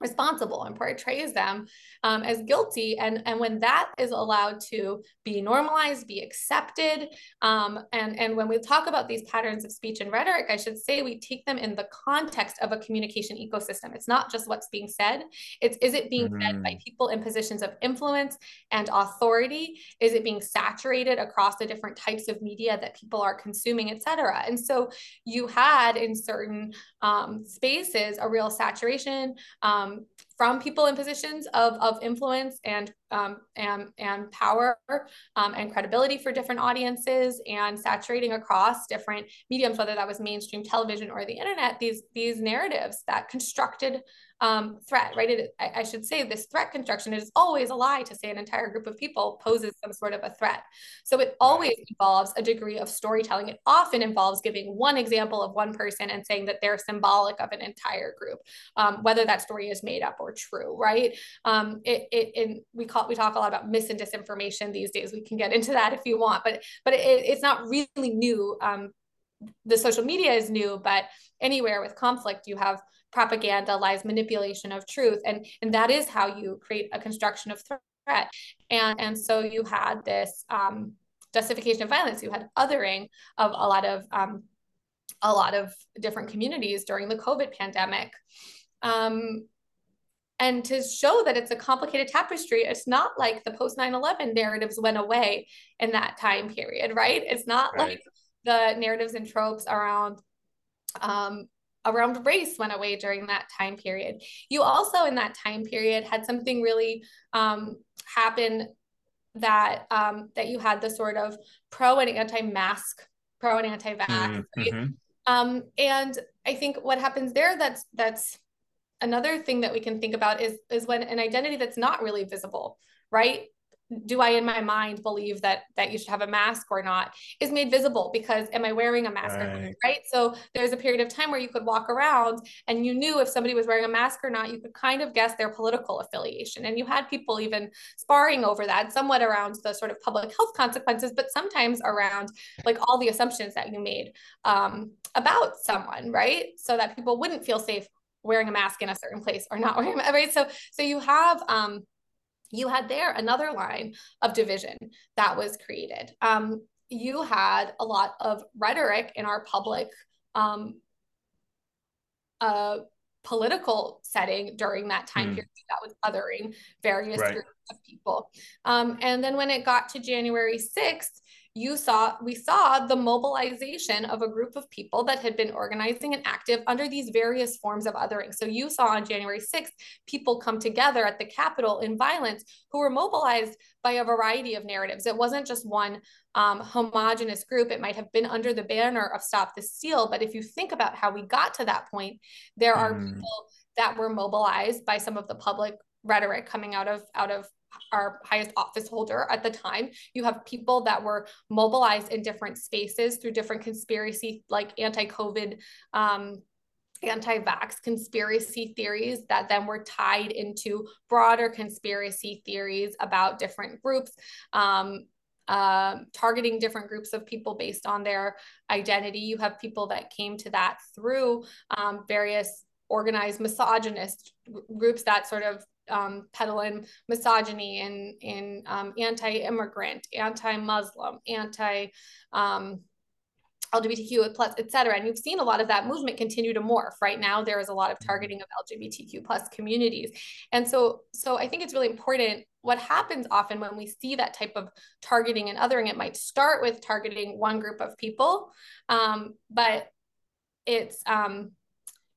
responsible and portrays them um, as guilty. And, and when that is allowed to be normalized, be accepted, um, and, and when we talk about these patterns of speech and rhetoric, I should say we take them in the context of a communication ecosystem. It's not just what's being said, it's is it being mm-hmm. said by people in positions of influence and authority? Is it being saturated across the different types of media that people are consuming, et cetera? And so you had in certain um, spaces a real saturation. Um, um, from people in positions of, of influence and um, and and power um, and credibility for different audiences and saturating across different mediums, whether that was mainstream television or the internet, these these narratives that constructed um, threat, right? It, I, I, should say this threat construction is always a lie to say an entire group of people poses some sort of a threat. So it always involves a degree of storytelling. It often involves giving one example of one person and saying that they're symbolic of an entire group, um, whether that story is made up or true, right? Um, it, it, we call we talk a lot about mis and disinformation these days. We can get into that if you want, but but it, it's not really new. Um, the social media is new, but anywhere with conflict, you have propaganda, lies, manipulation of truth. And, and that is how you create a construction of threat. And, and so you had this um, justification of violence, you had othering of a lot of um, a lot of different communities during the COVID pandemic. Um, and to show that it's a complicated tapestry, it's not like the post 9 11 narratives went away in that time period, right? It's not right. like the narratives and tropes around um, around race went away during that time period. You also, in that time period, had something really um, happen that um, that you had the sort of pro and anti-mask, pro and anti-vax, mm-hmm. right? Um, and I think what happens there that's that's another thing that we can think about is is when an identity that's not really visible, right? do I in my mind believe that that you should have a mask or not is made visible because am I wearing a mask right. right? So there's a period of time where you could walk around and you knew if somebody was wearing a mask or not, you could kind of guess their political affiliation. And you had people even sparring over that, somewhat around the sort of public health consequences, but sometimes around like all the assumptions that you made um, about someone, right? So that people wouldn't feel safe wearing a mask in a certain place or not wearing right. So so you have um you had there another line of division that was created. Um, you had a lot of rhetoric in our public um, uh, political setting during that time mm. period that was othering various right. groups of people. Um, and then when it got to January 6th, you saw we saw the mobilization of a group of people that had been organizing and active under these various forms of othering. So you saw on January 6th people come together at the Capitol in violence who were mobilized by a variety of narratives. It wasn't just one um, homogenous group. It might have been under the banner of Stop the Steal. But if you think about how we got to that point, there are mm. people that were mobilized by some of the public rhetoric coming out of out of our highest office holder at the time. You have people that were mobilized in different spaces through different conspiracy, like anti-COVID, um, anti-vax conspiracy theories that then were tied into broader conspiracy theories about different groups. Um, uh, targeting different groups of people based on their identity. You have people that came to that through um, various organized misogynist groups that sort of um, peddling misogyny and in um, anti-immigrant, anti-Muslim, anti um, LGBTQ plus, et cetera. And you've seen a lot of that movement continue to morph. Right now, there is a lot of mm-hmm. targeting of LGBTQ plus communities. And so, so I think it's really important. What happens often when we see that type of targeting and othering, it might start with targeting one group of people, um, but it's um,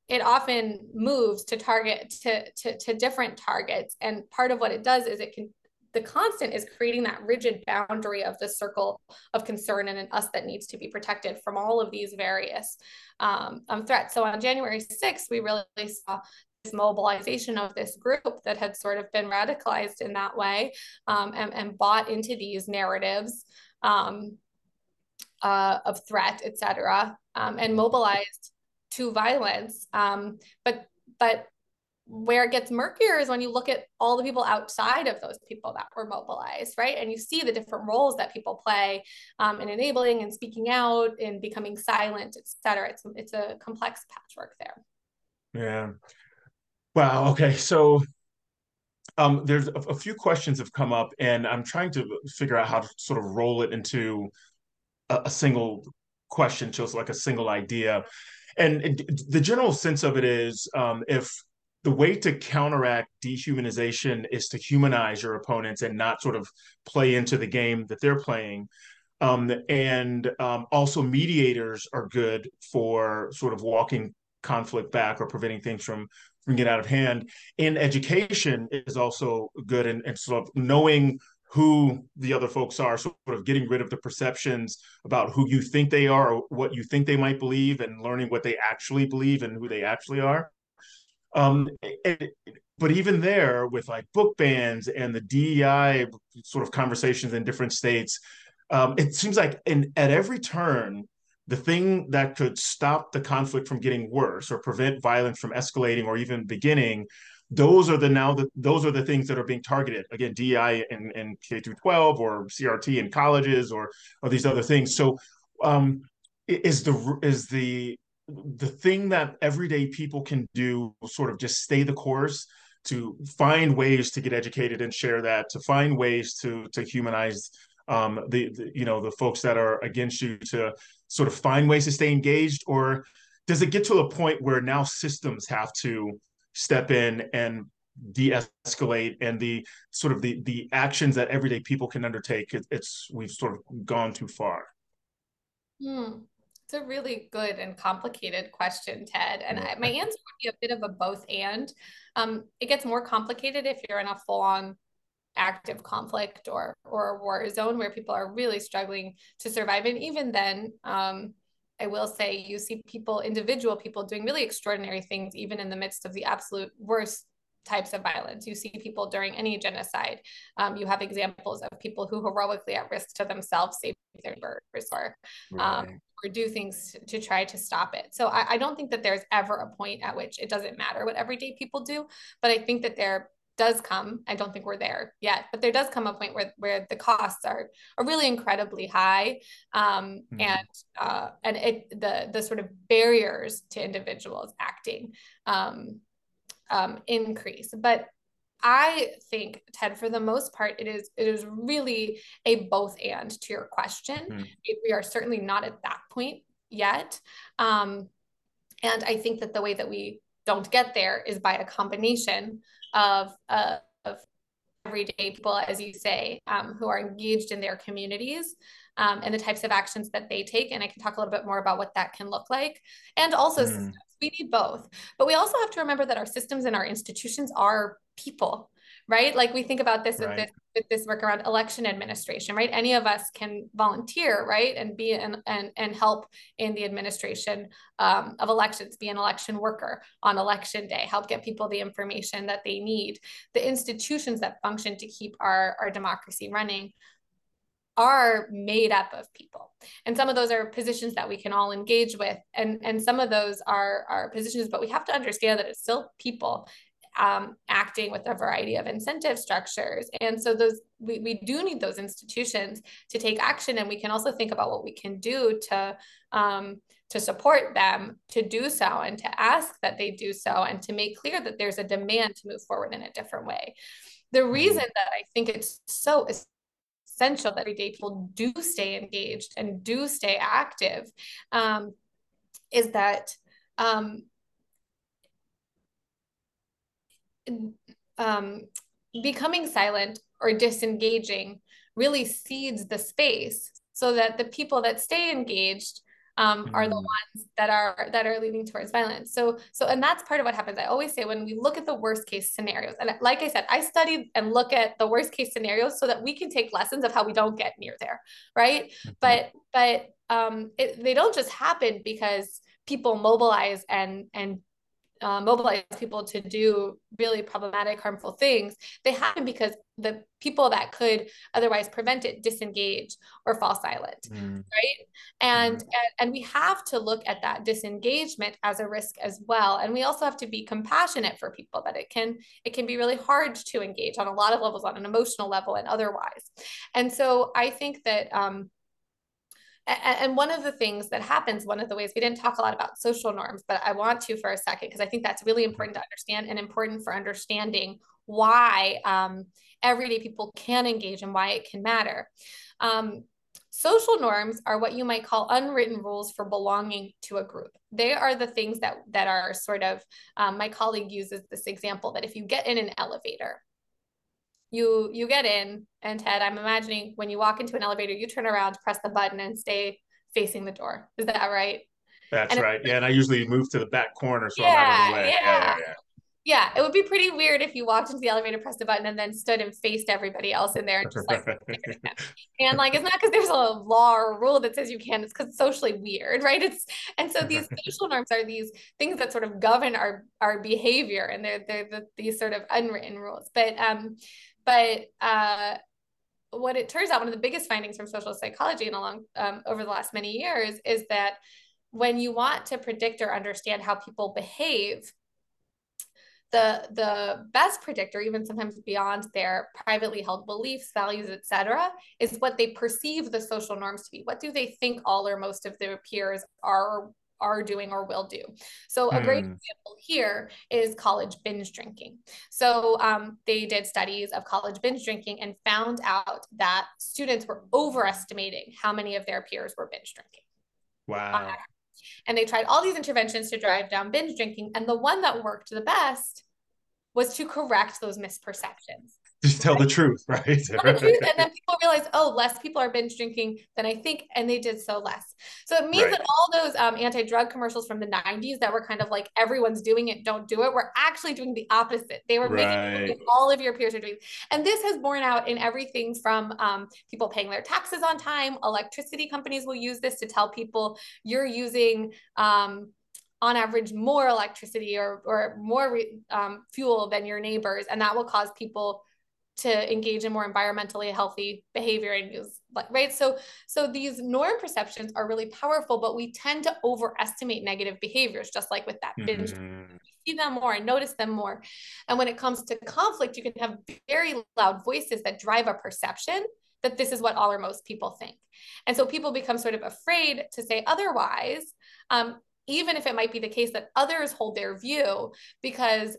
it often moves to target to, to, to different targets. And part of what it does is it can the constant is creating that rigid boundary of the circle of concern and an us that needs to be protected from all of these various um, um, threats. So on January 6th, we really saw this mobilization of this group that had sort of been radicalized in that way um, and, and bought into these narratives um, uh, of threat, et cetera, um, and mobilized to violence. Um, but but where it gets murkier is when you look at all the people outside of those people that were mobilized, right? And you see the different roles that people play um, in enabling and speaking out and becoming silent, et cetera. It's, it's a complex patchwork there. Yeah. Wow. Okay. So um, there's a, a, few questions have come up, and I'm trying to figure out how to sort of roll it into a, a single question, just like a single idea and the general sense of it is um, if the way to counteract dehumanization is to humanize your opponents and not sort of play into the game that they're playing um, and um, also mediators are good for sort of walking conflict back or preventing things from from getting out of hand. And education is also good and, and sort of knowing who the other folks are, sort of getting rid of the perceptions about who you think they are or what you think they might believe, and learning what they actually believe and who they actually are. Um, and, but even there, with like book bans and the DEI sort of conversations in different states, um, it seems like in, at every turn, the thing that could stop the conflict from getting worse or prevent violence from escalating or even beginning those are the now the, those are the things that are being targeted again DI and, in K through 12 or CRT in colleges or or these other things. So um, is the is the the thing that everyday people can do sort of just stay the course to find ways to get educated and share that to find ways to to humanize um, the, the you know the folks that are against you to sort of find ways to stay engaged or does it get to a point where now systems have to step in and de-escalate and the sort of the the actions that everyday people can undertake it, it's we've sort of gone too far hmm. It's a really good and complicated question, Ted. And I, my answer would be a bit of a both and. Um, it gets more complicated if you're in a full on active conflict or or a war zone where people are really struggling to survive. And even then, um, I will say you see people, individual people, doing really extraordinary things, even in the midst of the absolute worst types of violence. You see people during any genocide. Um, you have examples of people who heroically at risk to themselves save their neighbors or, um, right. or do things to try to stop it. So I, I, don't think that there's ever a point at which it doesn't matter what everyday people do, but I think that there does come. I don't think we're there yet, but there does come a point where where the costs are are really incredibly high, um, mm-hmm. and uh, and it the the sort of barriers to individuals acting um, um, increase. But I think, Ted, for the most part, it is it is really a both and to your question. Mm. We are certainly not at that point yet. Um, and I think that the way that we don't get there is by a combination of, uh, of everyday people, as you say, um, who are engaged in their communities um, and the types of actions that they take. And I can talk a little bit more about what that can look like. And also mm. systems. We need both. But we also have to remember that our systems and our institutions are people right? Like we think about this, right. with this with this work around election administration, right? Any of us can volunteer, right, and be an, and and help in the administration um, of elections, be an election worker on election day, help get people the information that they need. The institutions that function to keep our our democracy running are made up of people and some of those are positions that we can all engage with and and some of those are are positions but we have to understand that it's still people um, acting with a variety of incentive structures and so those we, we do need those institutions to take action and we can also think about what we can do to um, to support them to do so and to ask that they do so and to make clear that there's a demand to move forward in a different way the mm-hmm. reason that i think it's so essential that everyday people do stay engaged and do stay active um, is that um, um, becoming silent or disengaging really cedes the space so that the people that stay engaged um, are the mm-hmm. ones that are that are leading towards violence. So so and that's part of what happens. I always say when we look at the worst case scenarios, and like I said, I studied and look at the worst case scenarios so that we can take lessons of how we don't get near there, right? Mm-hmm. But but um, it, they don't just happen because people mobilize and and uh, mobilize people to do really problematic, harmful things, they happen because the people that could otherwise prevent it disengage or fall silent, mm. right? And, mm. and and we have to look at that disengagement as a risk as well. And we also have to be compassionate for people that it can it can be really hard to engage on a lot of levels, on an emotional level and otherwise. And so I think that um, and one of the things that happens, one of the ways we didn't talk a lot about social norms, but I want to for a second, because I think that's really important to understand and important for understanding why um, everyday people can engage and why it can matter. Um, social norms are what you might call unwritten rules for belonging to a group. They are the things that, that are sort of, um, my colleague uses this example that if you get in an elevator, you you get in and ted i'm imagining when you walk into an elevator you turn around press the button and stay facing the door. Is that right? That's and right. Yeah and i usually move to the back corner so yeah, i'm out of the way. yeah. Yeah, yeah, yeah. It would be pretty weird if you walked into the elevator pressed the button and then stood and faced everybody else in there and just like and like it's not because there's a law or rule that says you can it's because it's socially weird right? It's and so these social norms are these things that sort of govern our our behavior and they're they're the, these sort of unwritten rules. But um but uh, what it turns out, one of the biggest findings from social psychology and along um, over the last many years is that when you want to predict or understand how people behave, the the best predictor, even sometimes beyond their privately held beliefs, values, etc., is what they perceive the social norms to be. What do they think all or most of their peers are are doing or will do. So a great hmm. example here is college binge drinking. So um, they did studies of college binge drinking and found out that students were overestimating how many of their peers were binge drinking. Wow. and they tried all these interventions to drive down binge drinking. And the one that worked the best was to correct those misperceptions just tell the truth, right? the truth, and then people realize, oh, less people are binge drinking than I think, and they did so less. So it means Right. that all those um, anti-drug commercials from the 90s that were kind of like everyone's doing it, don't do it, were actually doing the opposite. They were making Right. like all of your peers are doing. And this has borne out in everything from um, people paying their taxes on time. Electricity companies will use this to tell people you're using um, on average more electricity or, or more re- um, fuel than your neighbors. And that will cause people to engage in more environmentally healthy behavior and use like right so so these norm perceptions are really powerful but we tend to overestimate negative behaviors just like with that binge Mhm. see them more and notice them more. And when it comes to conflict, you can have very loud voices that drive a perception that this is what all or most people think. And so people become sort of afraid to say otherwise, um, even if it might be the case that others hold their view because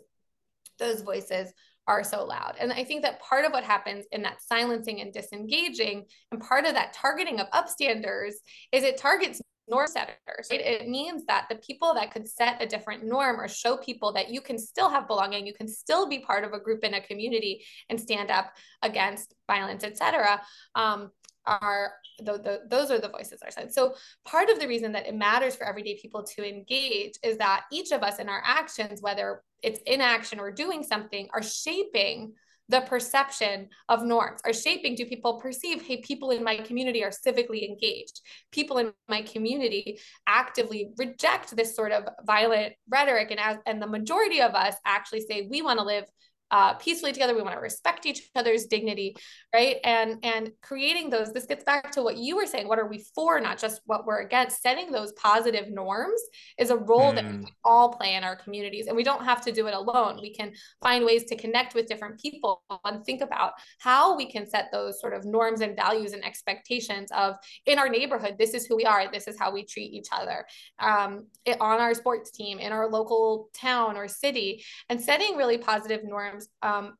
those voices are so loud. And I think that part of what happens in that silencing and disengaging, and part of that targeting of upstanders, is it targets norm setters. Right? It means that the people that could set a different norm or show people that you can still have belonging, you can still be part of a group in a community and stand up against violence, etc. Um, are the, the, those are the voices are said. So part of the reason that it matters for everyday people to engage is that each of us in our actions, whether it's inaction or doing something, are shaping the perception of norms are shaping do people perceive hey people in my community are civically engaged. People in my community actively reject this sort of violent rhetoric and as and the majority of us actually say we want to live uh, peacefully together. We want to respect each other's dignity right? And and creating those this gets back to what you were saying. What are we for? Not just what we're against. Setting those positive norms is a role that we Mm. all play in our communities and we don't have to do it alone. We can find ways to connect with different people and think about how we can set those sort of norms and values and expectations of in our neighborhood this is who we are this is how we treat each other um, it, on our sports team in our local town or city and setting really positive norms um,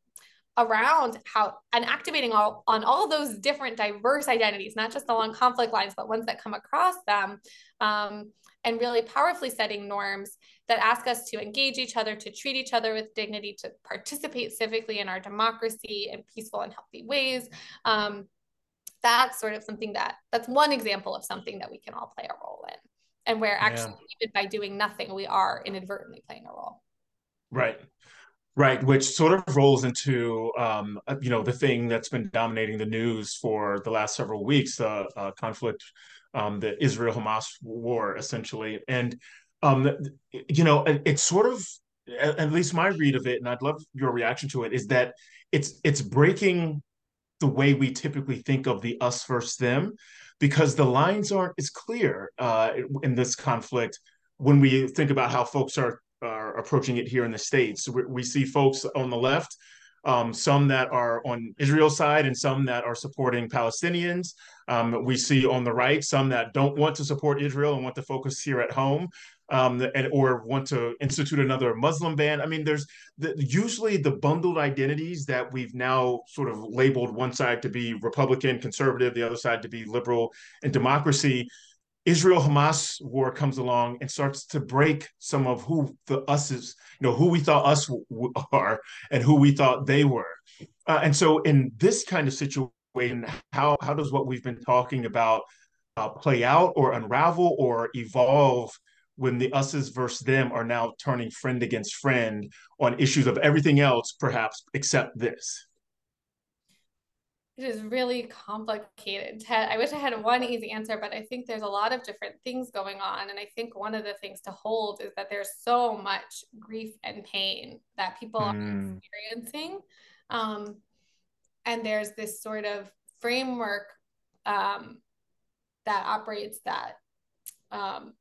around how and activating all on all those different diverse identities not just along conflict lines but ones that come across them um, and really powerfully setting norms that ask us to engage each other to treat each other with dignity to participate civically in our democracy in peaceful and healthy ways. Um, that's sort of something that that's one example of something that we can all play a role in and where actually even by doing nothing we are inadvertently playing a role. Right. Right, which sort of rolls into um, uh, you know the thing that's been dominating the news for the last several weeks, the uh, uh, conflict, um, the Israel-Hamas war, essentially, and um, you know it, it's sort of at, least my read of it, and I'd love your reaction to it, is that it's it's breaking the way we typically think of the us versus them, because the lines aren't as clear uh, in this conflict when we think about how folks are are approaching it here in the states. We, we see folks on the left, um, some that are on Israel's side, and some that are supporting Palestinians. Um, we see on the right some that don't want to support Israel and want to focus here at home, um, and or want to institute another Muslim ban. I mean, there's the, usually the bundled identities that we've now sort of labeled one side to be Republican, conservative, the other side to be liberal and democracy. Israel Hamas war comes along and starts to break some of who the us is, you know, who we thought us w- are and who we thought they were. Uh, and so, in this kind of situation, how how does what we've been talking about uh, play out, or unravel, or evolve when the us's versus them are now turning friend against friend on issues of everything else, perhaps except this? It is really complicated. Ted, I wish I had one easy answer, but I think there's a lot of different things going on. And I think one of the things to hold is that there's so much grief and pain that people are Mm. experiencing. Um, and there's this sort of framework um, that operates that um,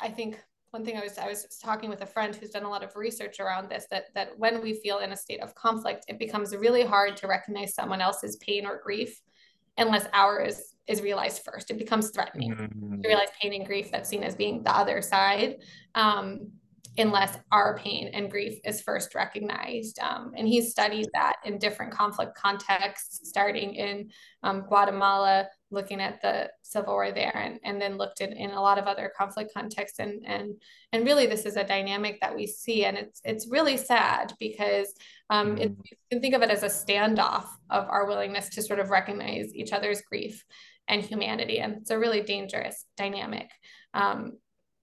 I think one thing I was I was talking with a friend who's done a lot of research around this that that when we feel in a state of conflict, it becomes really hard to recognize someone else's pain or grief unless ours is realized first. It becomes threatening Mm. to realize pain and grief that's seen as being the other side. Um, unless our pain and grief is first recognized. Um, and he studied that in different conflict contexts, starting in um, Guatemala, looking at the civil war there, and, and then looked at in a lot of other conflict contexts. And, and, and really, this is a dynamic that we see. And it's, it's really sad because um, it, mm-hmm. you can think of it as a standoff of our willingness to sort of recognize each other's grief and humanity. And it's a really dangerous dynamic um,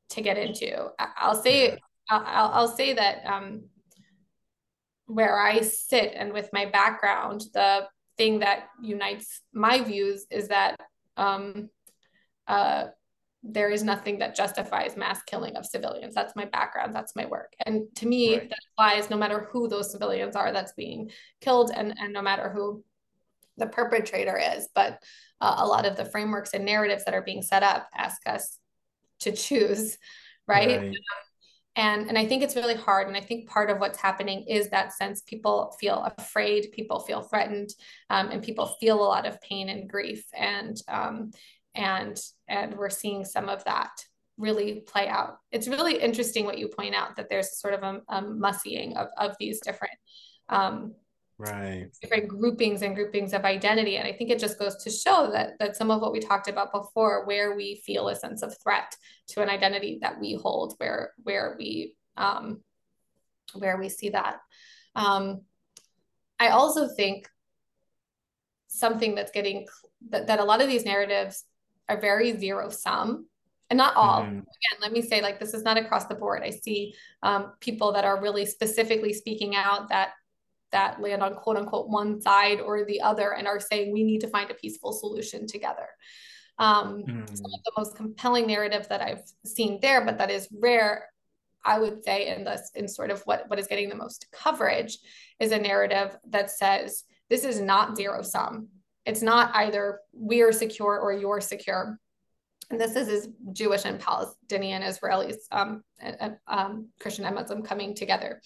to get into. I'll say I'll, I'll say that um, where I sit and with my background, the thing that unites my views is that um, uh, there is nothing that justifies mass killing of civilians. That's my background. That's my work. And to me, right. that applies no matter who those civilians are that's being killed and, and no matter who the perpetrator is. But uh, a lot of the frameworks and narratives that are being set up ask us to choose, right? right and and i think it's really hard and i think part of what's happening is that sense people feel afraid people feel threatened um, and people feel a lot of pain and grief and um, and and we're seeing some of that really play out. It's really interesting what you point out that there's sort of a, a mussying of, of these different um, right. different groupings and groupings of identity. And i think it just goes to show that that some of what we talked about before where we feel a sense of threat to an identity that we hold where where we um where we see that. Um i also think something that's getting that, that a lot of these narratives are very zero sum and not all. Mm-hmm. again let me say like this is not across the board. I see um, people that are really specifically speaking out that that land on quote unquote one side or the other and are saying we need to find a peaceful solution together. Um, mm. Some of the most compelling narrative that I've seen there, but that is rare, I would say, in this in sort of what, what is getting the most coverage is a narrative that says this is not zero sum. It's not either we are secure or you're secure. And this is, is Jewish and Palestinian Israelis, um, um, Christian and Muslim coming together.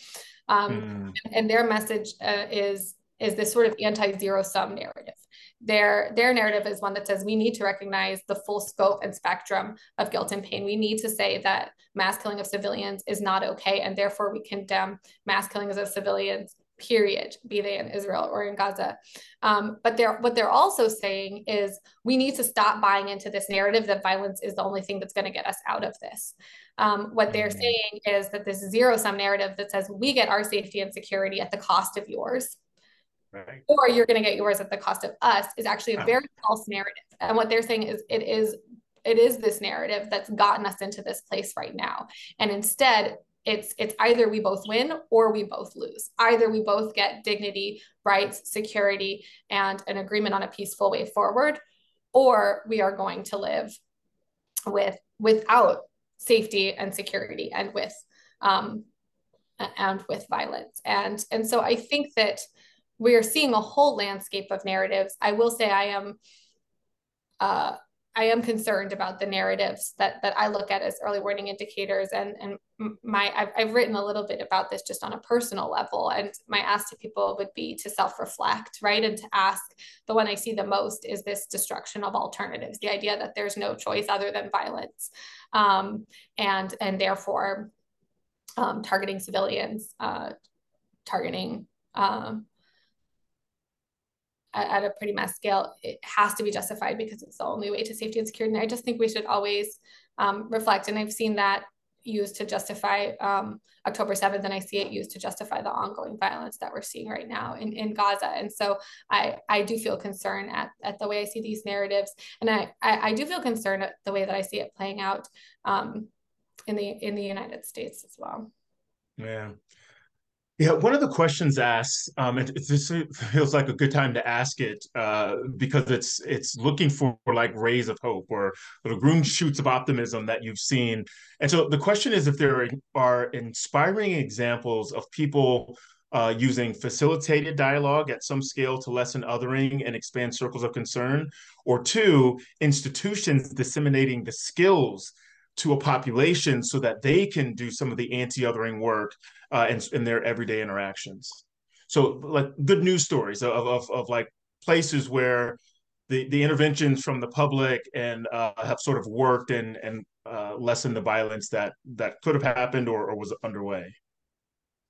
Um, mm. And their message uh, is is this sort of anti-zero sum narrative. Their their narrative is one that says we need to recognize the full scope and spectrum of guilt and pain. We need to say that mass killing of civilians is not okay, and therefore we condemn mass killings of civilians period, be they in Israel or in Gaza. Um, but they're what they're also saying is we need to stop buying into this narrative that violence is the only thing that's going to get us out of this. Um, what they're mm-hmm. saying is that this zero sum narrative that says we get our safety and security at the cost of yours. Right. Or you're going to get yours at the cost of us is actually a very false narrative. And what they're saying is it is it is this narrative that's gotten us into this place right now. And instead, it's it's either we both win or we both lose. Either we both get dignity rights security and an agreement on a peaceful way forward or we are going to live with without safety and security and with um, and with violence. And and so i think that we are seeing a whole landscape of narratives. I will say i am uh, I am concerned about the narratives that that I look at as early warning indicators, and and my I've, I've written a little bit about this just on a personal level, and my ask to people would be to self reflect, right, and to ask the one I see the most is this destruction of alternatives, the idea that there's no choice other than violence, um, and and therefore um, targeting civilians, uh, targeting um, at, a pretty mass scale, it has to be justified because it's the only way to safety and security. And I just think we should always um, reflect. And I've seen that used to justify um, October 7th, and I see it used to justify the ongoing violence that we're seeing right now in, in Gaza. And so I, I do feel concerned at, at the way I see these narratives. And I, I, I do feel concerned at the way that I see it playing out um, in the in the United States as well. Yeah. Yeah, one of the questions asked, um, it, it, this feels like a good time to ask it uh, because it's it's looking for, like rays of hope or little green shoots of optimism that you've seen. And so the question is if there are inspiring examples of people uh, using facilitated dialogue at some scale to lessen othering and expand circles of concern, or two, institutions disseminating the skills to a population so that they can do some of the anti-othering work uh, in, in their everyday interactions. So like good news stories of, of, of like places where the the interventions from the public and uh, have sort of worked and and uh, lessened the violence that that could have happened or, or was underway.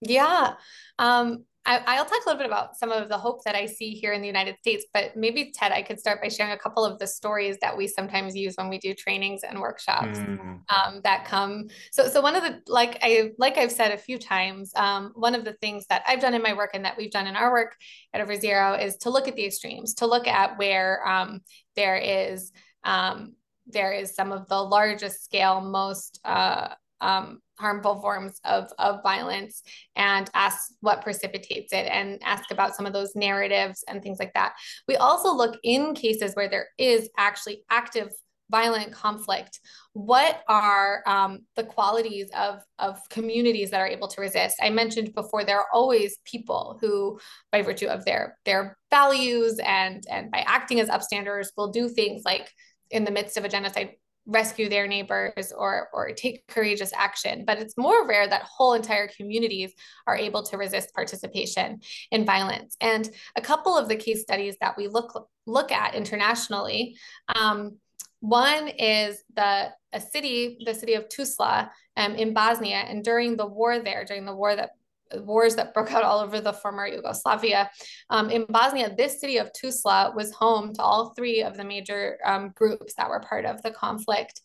Yeah. Um, I, will talk a little bit about some of the hope that I see here in the United States, but maybe Ted, I could start by sharing a couple of the stories that we sometimes use when we do trainings and workshops mm. um, that come. So, so one of the like I like I've said a few times, um, one of the things that I've done in my work and that we've done in our work at Over Zero is to look at the extremes, to look at where um, there is um, there is some of the largest scale, most uh, um, harmful forms of, of violence and ask what precipitates it and ask about some of those narratives and things like that. We also look in cases where there is actually active violent conflict what are um, the qualities of, of communities that are able to resist i mentioned before there are always people who by virtue of their their values and and by acting as upstanders will do things like in the midst of a genocide rescue their neighbors or or take courageous action. But it's more rare that whole entire communities are able to resist participation in violence. And a couple of the case studies that we look look at internationally um, one is the a city the city of Tuzla um, in Bosnia. And during the war there during the war that wars that broke out all over the former Yugoslavia. Um, in Bosnia, this city of Tuzla was home to all three of the major um, groups that were part of the conflict.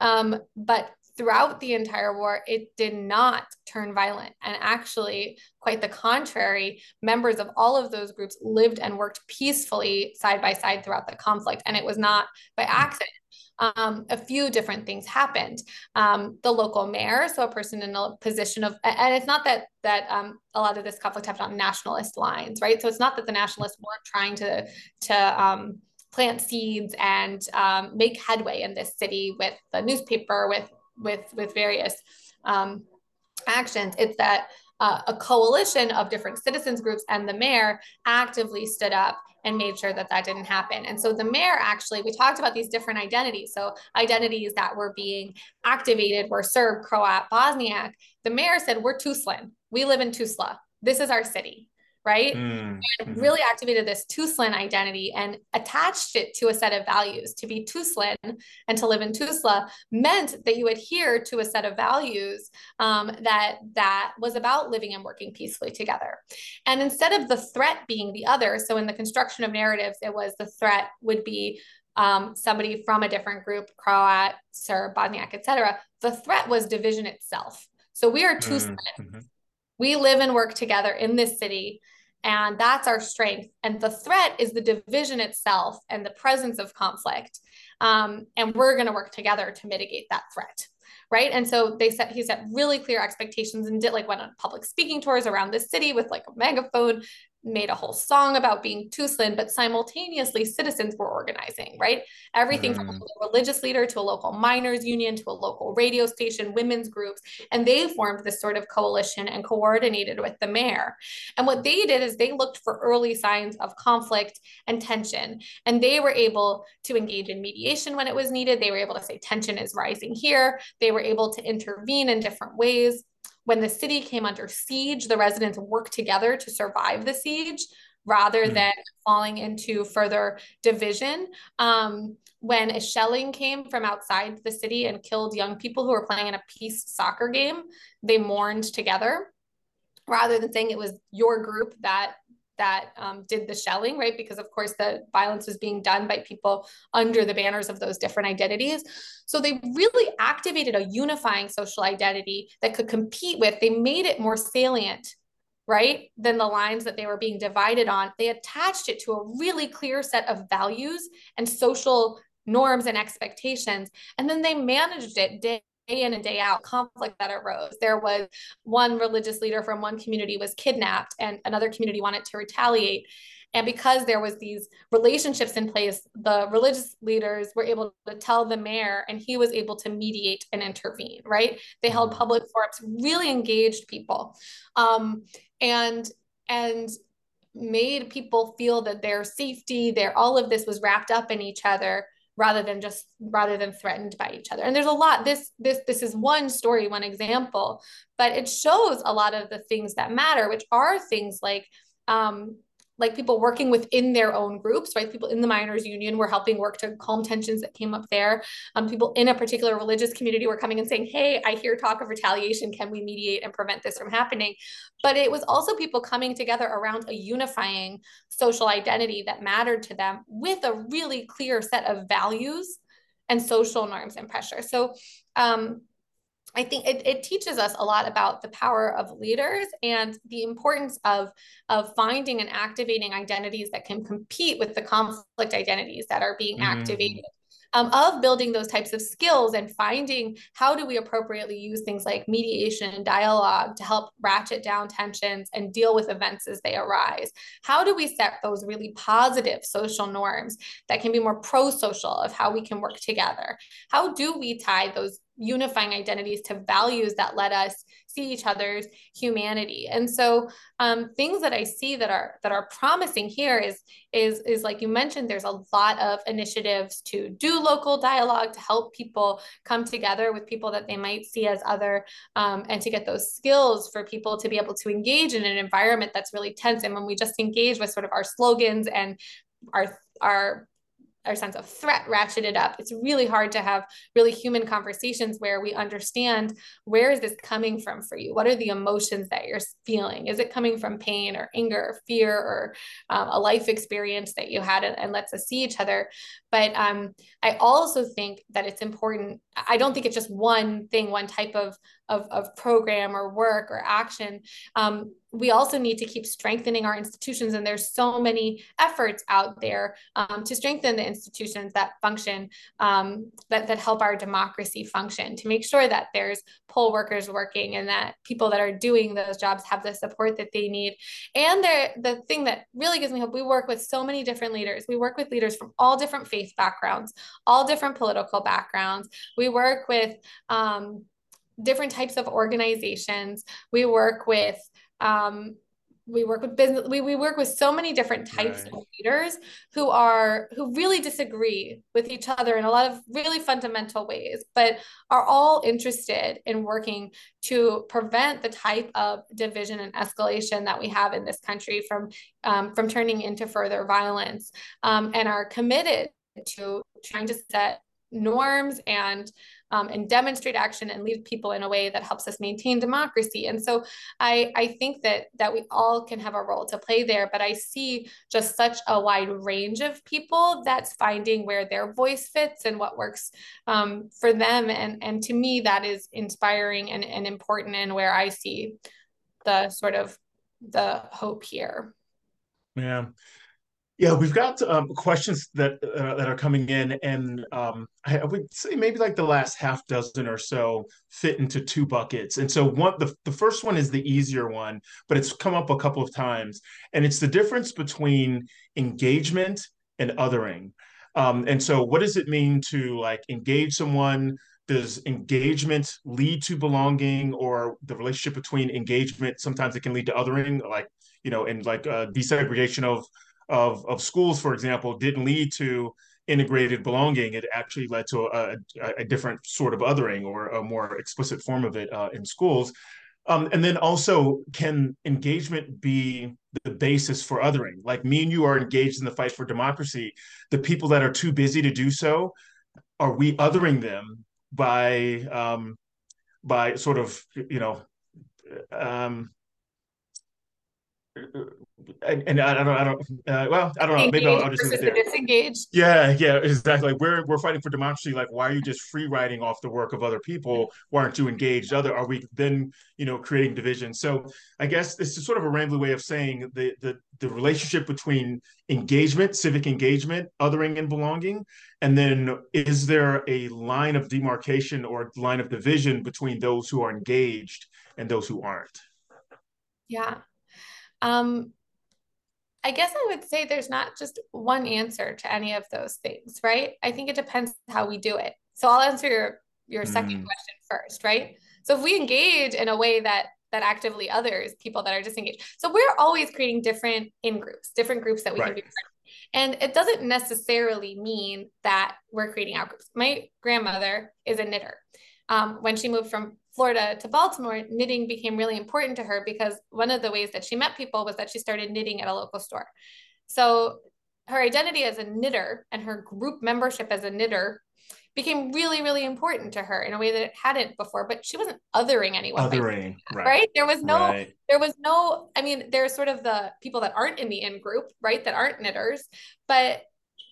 Um, but throughout the entire war, it did not turn violent. And actually, quite the contrary, members of all of those groups lived and worked peacefully side by side throughout the conflict. And it was not by accident um, a few different things happened. Um, the local mayor, so a person in a position of, and it's not that that um, a lot of this conflict happened on nationalist lines, right? So it's not that the nationalists weren't trying to to um, plant seeds and um, make headway in this city with the newspaper, with with with various um, actions. It's that uh, a coalition of different citizens groups and the mayor actively stood up and made sure that that didn't happen. And so the mayor actually, we talked about these different identities. So identities that were being activated were Serb, Croat, Bosniak. The mayor said, We're Tuzlan. We live in Tuzla. This is our city right? Mm-hmm. And really activated this Tuzlan identity and attached it to a set of values. To be Tuzlan and to live in Tuzla meant that you adhere to a set of values um, that that was about living and working peacefully together. And instead of the threat being the other, so in the construction of narratives, it was the threat would be um, somebody from a different group, Croat, Serb, Bosniak, etc. The threat was division itself. So we are Tuzlan. Mm-hmm. We live and work together in this city and that's our strength. And the threat is the division itself and the presence of conflict. Um, and we're going to work together to mitigate that threat. Right. And so they set, he set really clear expectations and did like went on public speaking tours around the city with like a megaphone, made a whole song about being Tuzlan, but simultaneously citizens were organizing, right? Everything mm. from a religious leader to a local miners union to a local radio station, women's groups, and they formed this sort of coalition and coordinated with the mayor. And what they did is they looked for early signs of conflict and tension, and they were able to engage in mediation when it was needed. They were able to say tension is rising here. They were able to intervene in different ways when the city came under siege, the residents worked together to survive the siege rather mm. than falling into further division. Um, when a shelling came from outside the city and killed young people who were playing in a peace soccer game, they mourned together rather than saying it was your group that that um, did the shelling, right? Because of course the violence was being done by people under the banners of those different identities. So they really activated a unifying social identity that could compete with, they made it more salient, right? Than the lines that they were being divided on. They attached it to a really clear set of values and social norms and expectations. And then they managed it day day in and day out conflict that arose. There was one religious leader from one community was kidnapped and another community wanted to retaliate. And because there was these relationships in place the religious leaders were able to tell the mayor and he was able to mediate and intervene right? They held mm-hmm. public forums really engaged people um, and and made people feel that their safety their all of this was wrapped up in each other rather than just rather than threatened by each other. And there's a lot this this this is one story one example but it shows a lot of the things that matter which are things like um, like people working within their own groups, right? People in the miners union were helping work to calm tensions that came up there. Um, people in a particular religious community were coming and saying, Hey, I hear talk of retaliation. Can we mediate and prevent this from happening? But it was also people coming together around a unifying social identity that mattered to them with a really clear set of values and social norms and pressure. So, um, I think it, it teaches us a lot about the power of leaders and the importance of, of finding and activating identities that can compete with the conflict identities that are being mm. activated um, of building those types of skills and finding how do we appropriately use things like mediation and dialogue to help ratchet down tensions and deal with events as they arise. How do we set those really positive social norms that can be more pro-social of how we can work together? How do we tie those unifying identities to values that let us see each other's humanity. And so um, things that i see that are that are promising here is is is like you mentioned there's a lot of initiatives to do local dialogue to help people come together with people that they might see as other um, and to get those skills for people to be able to engage in an environment that's really tense. And when we just engage with sort of our slogans and our our our sense of threat ratcheted up. It's really hard to have really human conversations where we understand where is this coming from for you? What are the emotions that you're feeling? Is it coming from pain or anger or fear or um, a life experience that you had and, and lets us see each other? But um, i also think that it's important i don't think it's just one thing one type of of, of program or work or action um, we also need to keep strengthening our institutions and there's so many efforts out there um, to strengthen the institutions that function um, that, that help our democracy function to make sure that there's poll workers working and that people that are doing those jobs have the support that they need. And the thing that really gives me hope we work with so many different leaders. We work with leaders from all different faith backgrounds all different political backgrounds. We work with um, different types of organizations we work with um, we work with business we, we work with so many different types right. of leaders who are who really disagree with each other in a lot of really fundamental ways but are all interested in working to prevent the type of division and escalation that we have in this country from um, from turning into further violence um, and are committed to trying to set norms and um, and demonstrate action and lead people in a way that helps us maintain democracy. And so I, I think that that we all can have a role to play there, but I see just such a wide range of people that's finding where their voice fits and what works um, for them. And, and to me, that is inspiring and, and important and where I see the sort of the hope here. Yeah. Yeah, we've got um, questions that uh, that are coming in, and um, I, I, would say maybe like the last half dozen or so fit into two buckets. And so one, the the first one is the easier one, but it's come up a couple of times, and it's the difference between engagement and othering. Um, and so, what does it mean to like engage someone? Does engagement lead to belonging, or the relationship between engagement? Sometimes it can lead to othering, like you know, and like uh, desegregation of of, of schools, for example, didn't lead to integrated belonging. It actually led to a, a, a different sort of othering or a more explicit form of it uh, in schools. Um, and then also, can engagement be the basis for othering? Like me and you are engaged in the fight for democracy. The people that are too busy to do so, are we othering them by um, by sort of you know um, and, and I don't, I don't, uh, well, I don't know. Maybe I'll, I'll just leave it there. Disengaged. Yeah, yeah, exactly. Like we're we're fighting for democracy. Like, why are you just free riding off the work of other people? Why aren't you engaged? Other are we then, you know, creating division? So I guess this is sort of a rambling way of saying the the the relationship between engagement, civic engagement, othering, and belonging, and then is there a line of demarcation or line of division between those who are engaged and those who aren't? Yeah, um, I guess I would say there's not just one answer to any of those things, right? I think it depends how we do it. So I'll answer your your second mm. question first, right? So if we engage in a way that that actively others people that are disengaged, so we're always creating different in groups, different groups that we right. can be. And it doesn't necessarily mean that we're creating out groups. My grandmother is a knitter. Um, when she moved from Florida to Baltimore, knitting became really important to her because one of the ways that she met people was that she started knitting at a local store. So her identity as a knitter and her group membership as a knitter became really, really important to her in a way that it hadn't before. But she wasn't othering anyone. Othering, right. right. There was no, right. there was no, I mean, there's sort of the people that aren't in the in group, right? That aren't knitters, but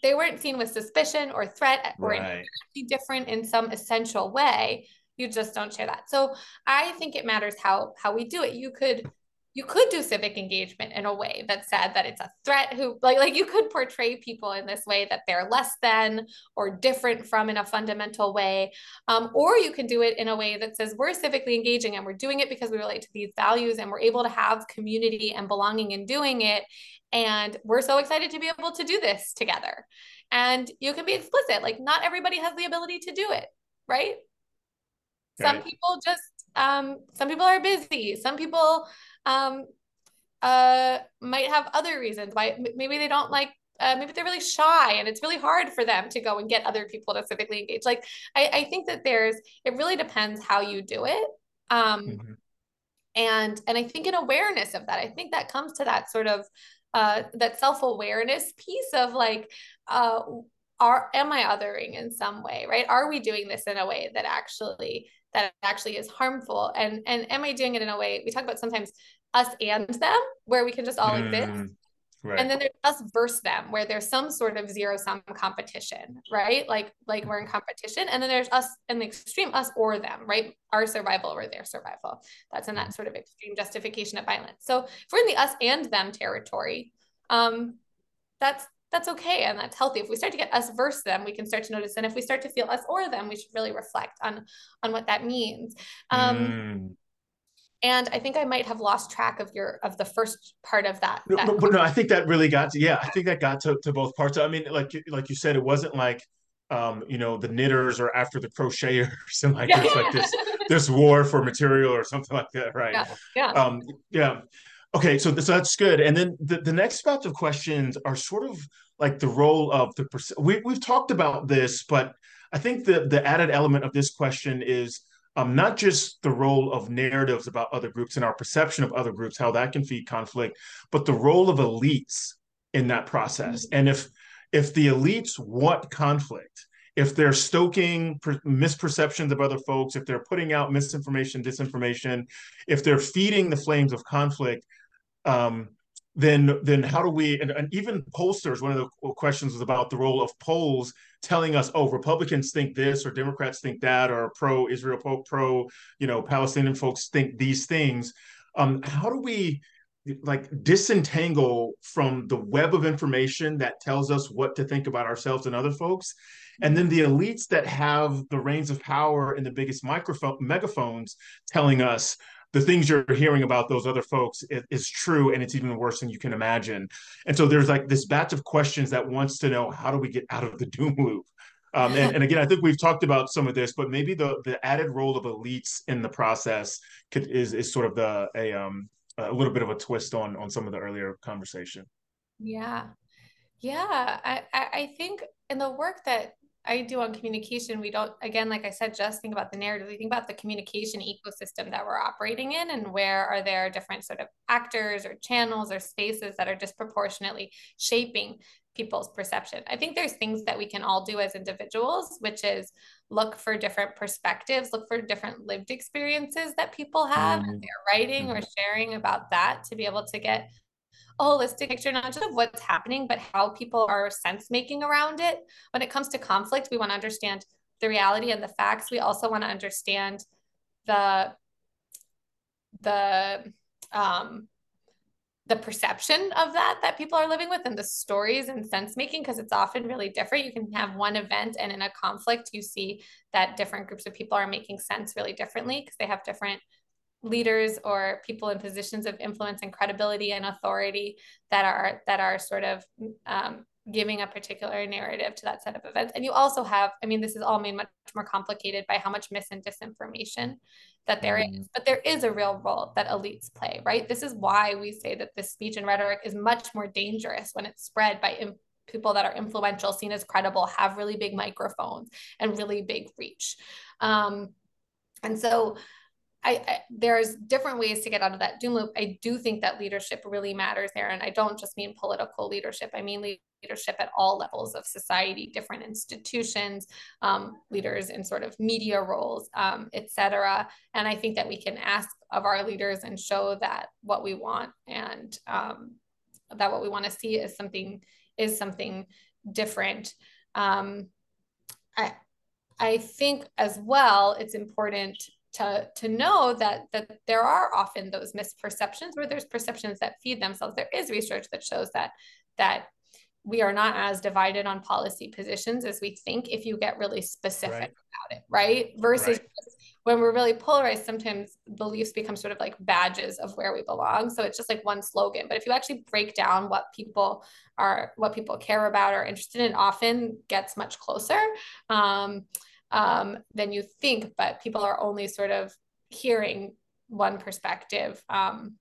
they weren't seen with suspicion or threat or right. different in some essential way you just don't share that. So i think it matters how how we do it. You could you could do civic engagement in a way that said that it's a threat who like like you could portray people in this way that they're less than or different from in a fundamental way. Um, or you can do it in a way that says we're civically engaging and we're doing it because we relate to these values and we're able to have community and belonging in doing it. And we're so excited to be able to do this together. And you can be explicit like not everybody has the ability to do it right some right. people just um, some people are busy some people um, uh, might have other reasons why maybe they don't like uh, maybe they're really shy and it's really hard for them to go and get other people to civically engage like i, I think that there's it really depends how you do it um, mm-hmm. and and i think an awareness of that i think that comes to that sort of uh, that self-awareness piece of like uh, are am i othering in some way right are we doing this in a way that actually that actually is harmful. And and am i doing it in a way we talk about sometimes us and them where we can just all mm, exist right. and then there's us versus them where there's some sort of zero sum competition right? Like like we're in competition. And then there's us in the extreme us or them right? Our survival or their survival. That's in that mm. sort of extreme justification of violence. So if we're in the us and them territory um that's that's okay and that's healthy if we start to get us versus them we can start to notice and if we start to feel us or them we should really reflect on on what that means um, mm. and i think i might have lost track of your of the first part of that, that no, but no i think that really got to yeah i think that got to, to both parts i mean like like you said it wasn't like um, you know, the knitters are after the crocheters and like there's like this this war for material or something like that, right? Yeah. Yeah. Um, yeah. Okay, so, so that's good. And then the, the next batch of questions are sort of like the role of the we we've talked about this, but I think the the added element of this question is um, not just the role of narratives about other groups and our perception of other groups, how that can feed conflict, but the role of elites in that process. Mm-hmm. And if if the elites want conflict, if they're stoking per- misperceptions of other folks, if they're putting out misinformation, disinformation, if they're feeding the flames of conflict, um, then then how do we and, and, even pollsters one of the questions was about the role of polls telling us oh republicans think this or democrats think that or pro israel pro, you know palestinian folks think these things. Um, how do we like disentangle from the web of information that tells us what to think about ourselves and other folks? And then the elites that have the reins of power and the biggest microphone megaphones telling us the things you're hearing about those other folks is, is, true and it's even worse than you can imagine. And so there's like this batch of questions that wants to know how do we get out of the doom loop? Um, and, and, again i think we've talked about some of this but maybe the the added role of elites in the process could, is is sort of the a um a little bit of a twist on on some of the earlier conversation. Yeah. Yeah. I i think in the work that I do on communication, we don't, again, like I said, just think about the narrative. We think about the communication ecosystem that we're operating in and where are there different sort of actors or channels or spaces that are disproportionately shaping people's perception. I think there's things that we can all do as individuals, which is look for different perspectives, look for different lived experiences that people have mm-hmm. and they're writing or mm-hmm. sharing about that to be able to get a holistic picture, not just of what's happening, but how people are sense making around it. When it comes to conflict, we want to understand the reality and the facts. We also want to understand the the um the perception of that that people are living with and the stories and sense making because it's often really different you can have one event and in a conflict you see that different groups of people are making sense really differently because they have different leaders or people in positions of influence and credibility and authority that are that are sort of um, giving a particular narrative to that set of events. And you also have i mean this is all made much more complicated by how much mis and disinformation that there mm. is but there is a real role that elites play right? This is why we say that this speech and rhetoric is much more dangerous when it's spread by people that are influential seen as credible have really big microphones and really big reach. Um, and so I, I, there's different ways to get out of that doom loop. I do think that leadership really matters there, and I don't just mean political leadership. I mean leadership at all levels of society, different institutions, um, leaders in sort of media roles, um, etc. And I think that we can ask of our leaders and show that what we want and um, that what we want to see is something is something different. Um, I I think as well it's important to to know that that there are often those misperceptions where there's perceptions that feed themselves. There is research that shows that that we are not as divided on policy positions as we think if you get really specific right. about it, right? Versus right. when we're really polarized, sometimes beliefs become sort of like badges of where we belong. So it's just like one slogan. But if you actually break down what people are, what people care about or interested in, often gets much closer um, um, than you think. But people are only sort of hearing one perspective. Um,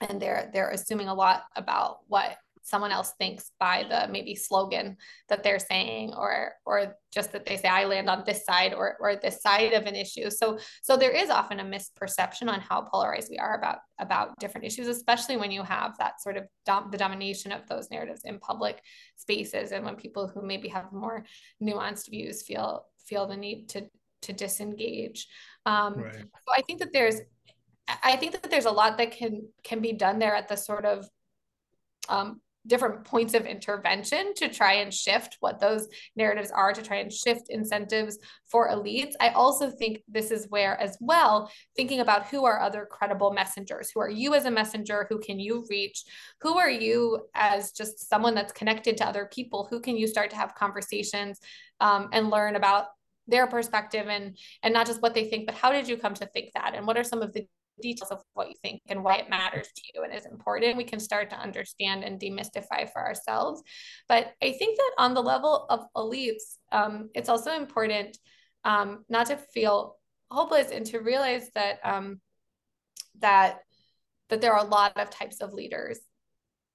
and they're they're assuming a lot about what someone else thinks by the maybe slogan that they're saying or or just that they say I land on this side or or this side of an issue. So so there is often a misperception on how polarized we are about about different issues, especially when you have that sort of dom- the domination of those narratives in public spaces and when people who maybe have more nuanced views feel feel the need to to disengage. Um, right. So I think that there's I think that there's a lot that can can be done there at the sort of um, different points of intervention to try and shift what those narratives are to try and shift incentives for elites. I also think this is where as well thinking about who are other credible messengers. Who are you as a messenger? Who can you reach? Who are you as just someone that's connected to other people? Who can you start to have conversations um, and learn about their perspective and and not just what they think but how did you come to think that? And what are some of the details of what you think and why it matters to you and is important, we can start to understand and demystify for ourselves. But I think that on the level of elites, um, it's also important um, not to feel hopeless and to realize that um, that that there are a lot of types of leaders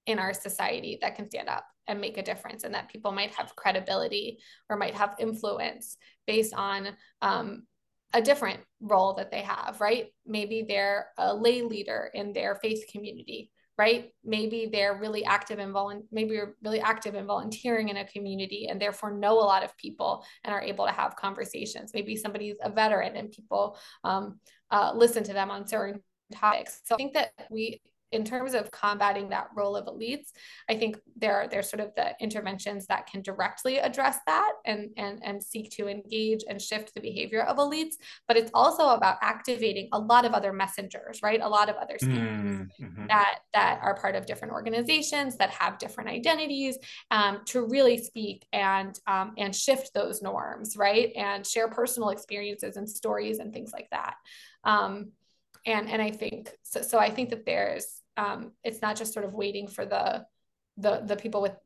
in our society that can stand up and make a difference and that people might have credibility or might have influence based on um, a different role that they have, right? Maybe they're a lay leader in their faith community, right? Maybe they're really active in volun- maybe you're really active in volunteering in a community and therefore know a lot of people and are able to have conversations. Maybe somebody's a veteran and people um, uh, listen to them on certain topics. So I think that we in terms of combating that role of elites, I think there are there's sort of the interventions that can directly address that and and and seek to engage and shift the behavior of elites. But it's also about activating a lot of other messengers, right? A lot of other speakers mm-hmm. that that are part of different organizations that have different identities um, to really speak and um, and shift those norms, right? And share personal experiences and stories and things like that. Um, and and I think so. So I think that there's um, it's not just sort of waiting for the the the people with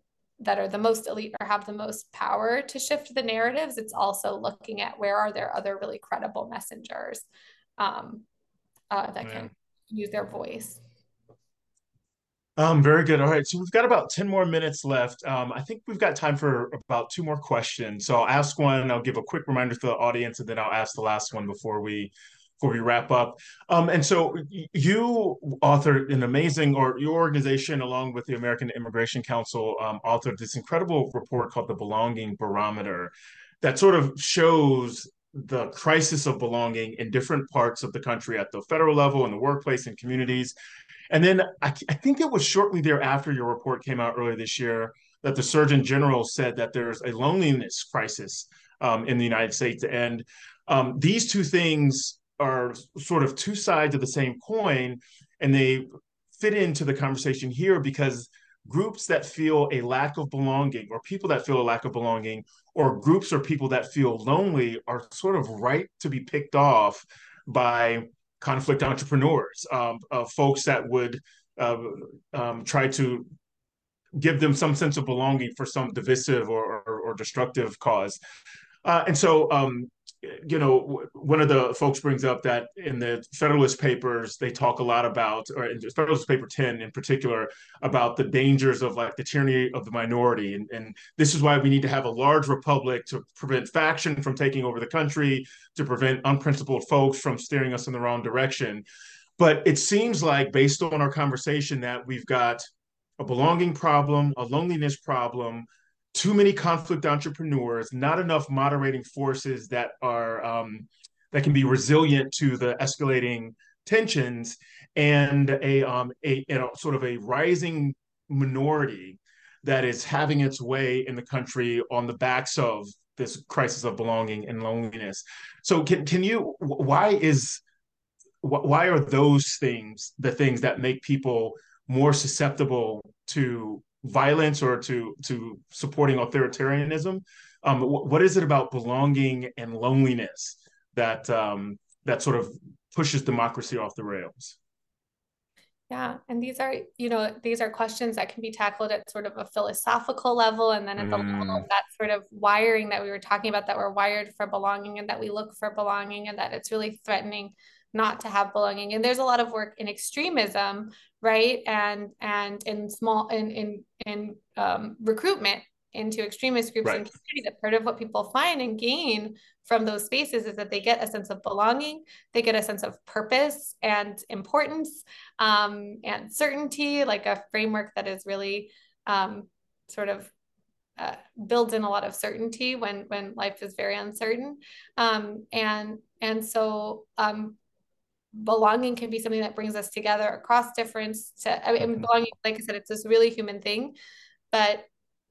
that are the most elite or have the most power to shift the narratives it's also looking at where are there other really credible messengers um, uh, that can use their voice um, very good. All right. So we've got about 10 more minutes left. Um, I think we've got time for about two more questions. So I'll ask one, I'll give a quick reminder to the audience, and then I'll ask the last one before we before we wrap up. Um, and so you authored an amazing, or your organization, along with the American Immigration Council, um, authored this incredible report called the Belonging Barometer that sort of shows the crisis of belonging in different parts of the country at the federal level, in the workplace, and communities. And then I, I think it was shortly thereafter your report came out earlier this year that the Surgeon General said that there's a loneliness crisis um, in the United States. And um, these two things are sort of two sides of the same coin and they fit into the conversation here because groups that feel a lack of belonging or people that feel a lack of belonging or groups or people that feel lonely are sort of right to be picked off by conflict entrepreneurs um, uh, folks that would uh, um, try to give them some sense of belonging for some divisive or, or, or destructive cause. Uh, and so um, you know, one of the folks brings up that in the Federalist Papers, they talk a lot about, or in Federalist Paper 10 in particular, about the dangers of like the tyranny of the minority. And, and this is why we need to have a large republic to prevent faction from taking over the country, to prevent unprincipled folks from steering us in the wrong direction. But it seems like, based on our conversation, that we've got a belonging problem, a loneliness problem, too many conflict entrepreneurs, not enough moderating forces that are um, that can be resilient to the escalating tensions, and a, um, a, a sort of a rising minority that is having its way in the country on the backs of this crisis of belonging and loneliness. So can can you why is why are those things the things that make people more susceptible to violence or to to supporting authoritarianism. Um, what is it about belonging and loneliness that um, that sort of pushes democracy off the rails? Yeah, and these are you know these are questions that can be tackled at sort of a philosophical level, and then at the mm. level of that sort of wiring that we were talking about, that we're wired for belonging, and that we look for belonging, and that it's really threatening not to have belonging. And there's a lot of work in extremism right? And and in small in in in um, recruitment into extremist groups right. and communities that part of what people find and gain from those spaces is that they get a sense of belonging they get a sense of purpose and importance um, and certainty like a framework that is really um, sort of uh, builds in a lot of certainty when when life is very uncertain. Um, and and so um, belonging can be something that brings us together across difference to I mean mm-hmm. belonging like I said it's this really human thing but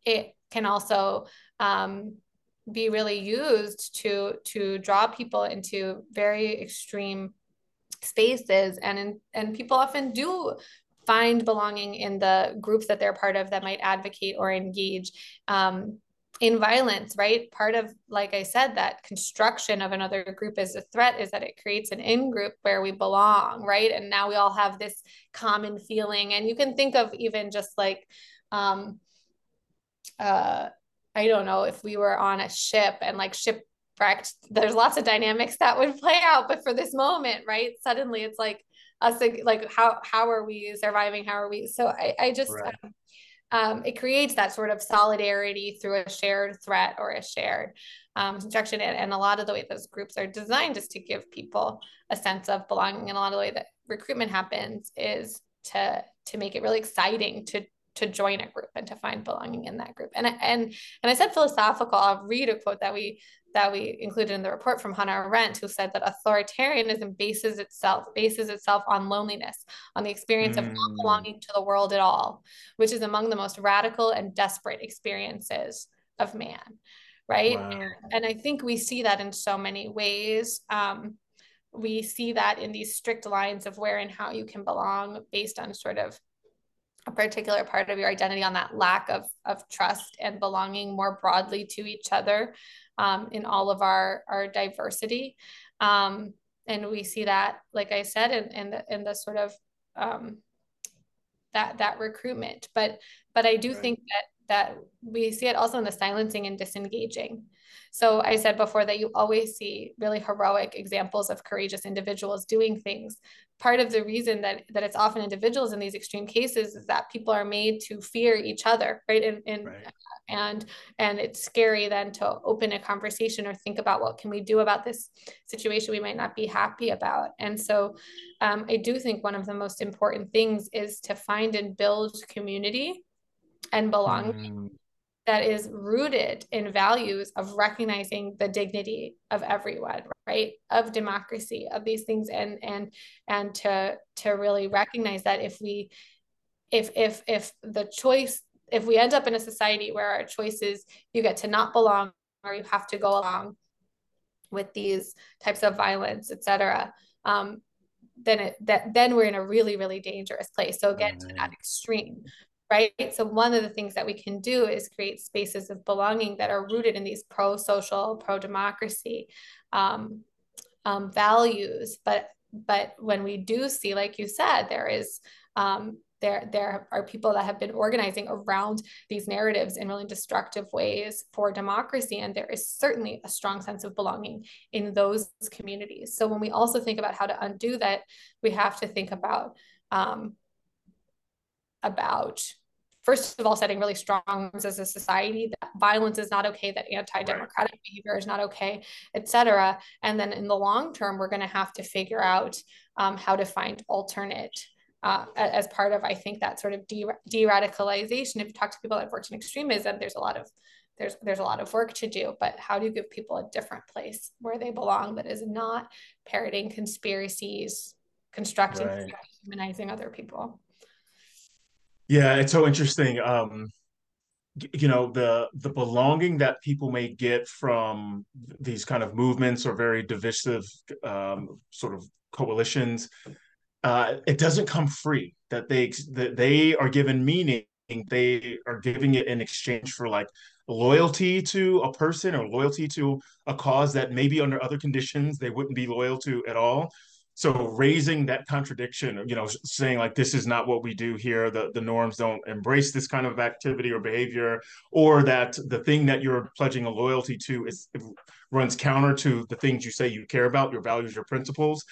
it can also um, be really used to to draw people into very extreme spaces and in, and people often do find belonging in the groups that they're part of that might advocate or engage um, in violence, right? Part of, like I said, that construction of another group as a threat is that it creates an in group where we belong, right? And now we all have this common feeling. And you can think of even just like, um, uh, I don't know, if we were on a ship and like shipwrecked, there's lots of dynamics that would play out. But for this moment, right? Suddenly it's like, us like how how are we surviving how are we so i i just right. um, um, it creates that sort of solidarity through a shared threat or a shared um, construction. And, and a lot of the way those groups are designed is to give people a sense of belonging. And a lot of the way that recruitment happens is to to make it really exciting to to join a group and to find belonging in that group. And and and I said philosophical. I'll read a quote that we that we included in the report from Hannah Arendt, who said that authoritarianism bases itself bases itself on loneliness, on the experience mm. of not mm. belonging to the world at all, which is among the most radical and desperate experiences of man. Right. Wow. And, and, I think we see that in so many ways. Um, we see that in these strict lines of where and how you can belong based on sort of a particular part of your identity on that lack of, of trust and belonging more broadly to each other um, in all of our our diversity um, and we see that like i said in, in the in the sort of um, that that recruitment but but i do right. think that that we see it also in the silencing and disengaging so I said before that you always see really heroic examples of courageous individuals doing things. Part of the reason that that it's often individuals in these extreme cases is that people are made to fear each other, right? And and right. and and it's scary then to open a conversation or think about what can we do about this situation we might not be happy about. And so um, I do think one of the most important things is to find and build community and belonging. Mm. that is rooted in values of recognizing the dignity of everyone right? Of democracy of these things. And and and to to really recognize that if we if if if the choice if we end up in a society where our choices you get to not belong or you have to go along with these types of violence etc um, then it that then we're in a really really dangerous place. So again to that extreme right? So one of the things that we can do is create spaces of belonging that are rooted in these pro-social, pro-democracy um, um, values. But but when we do see, like you said, there is um, there there are people that have been organizing around these narratives in really destructive ways for democracy and there is certainly a strong sense of belonging in those communities so when we also think about how to undo that we have to think about um, about first of all setting really strong norms as a society that violence is not okay that anti-democratic right. behavior is not okay et cetera and then in the long term we're going to have to figure out um, how to find alternate uh, as part of I think that sort of de- radicalization If you talk to people that have worked in extremism, there's a lot of there's there's a lot of work to do. But how do you give people a different place where they belong that is not parroting conspiracies, constructing, right. humanizing other people? Yeah, it's so interesting. Um, you know the the belonging that people may get from these kind of movements or very divisive um, sort of coalitions uh, it doesn't come free. That they that they are given meaning. They are giving it in exchange for like loyalty to a person or loyalty to a cause that maybe under other conditions they wouldn't be loyal to at all. So raising that contradiction, you know, saying like this is not what we do here. The the norms don't embrace this kind of activity or behavior, or that the thing that you're pledging a loyalty to is runs counter to the things you say you care about, your values, your principles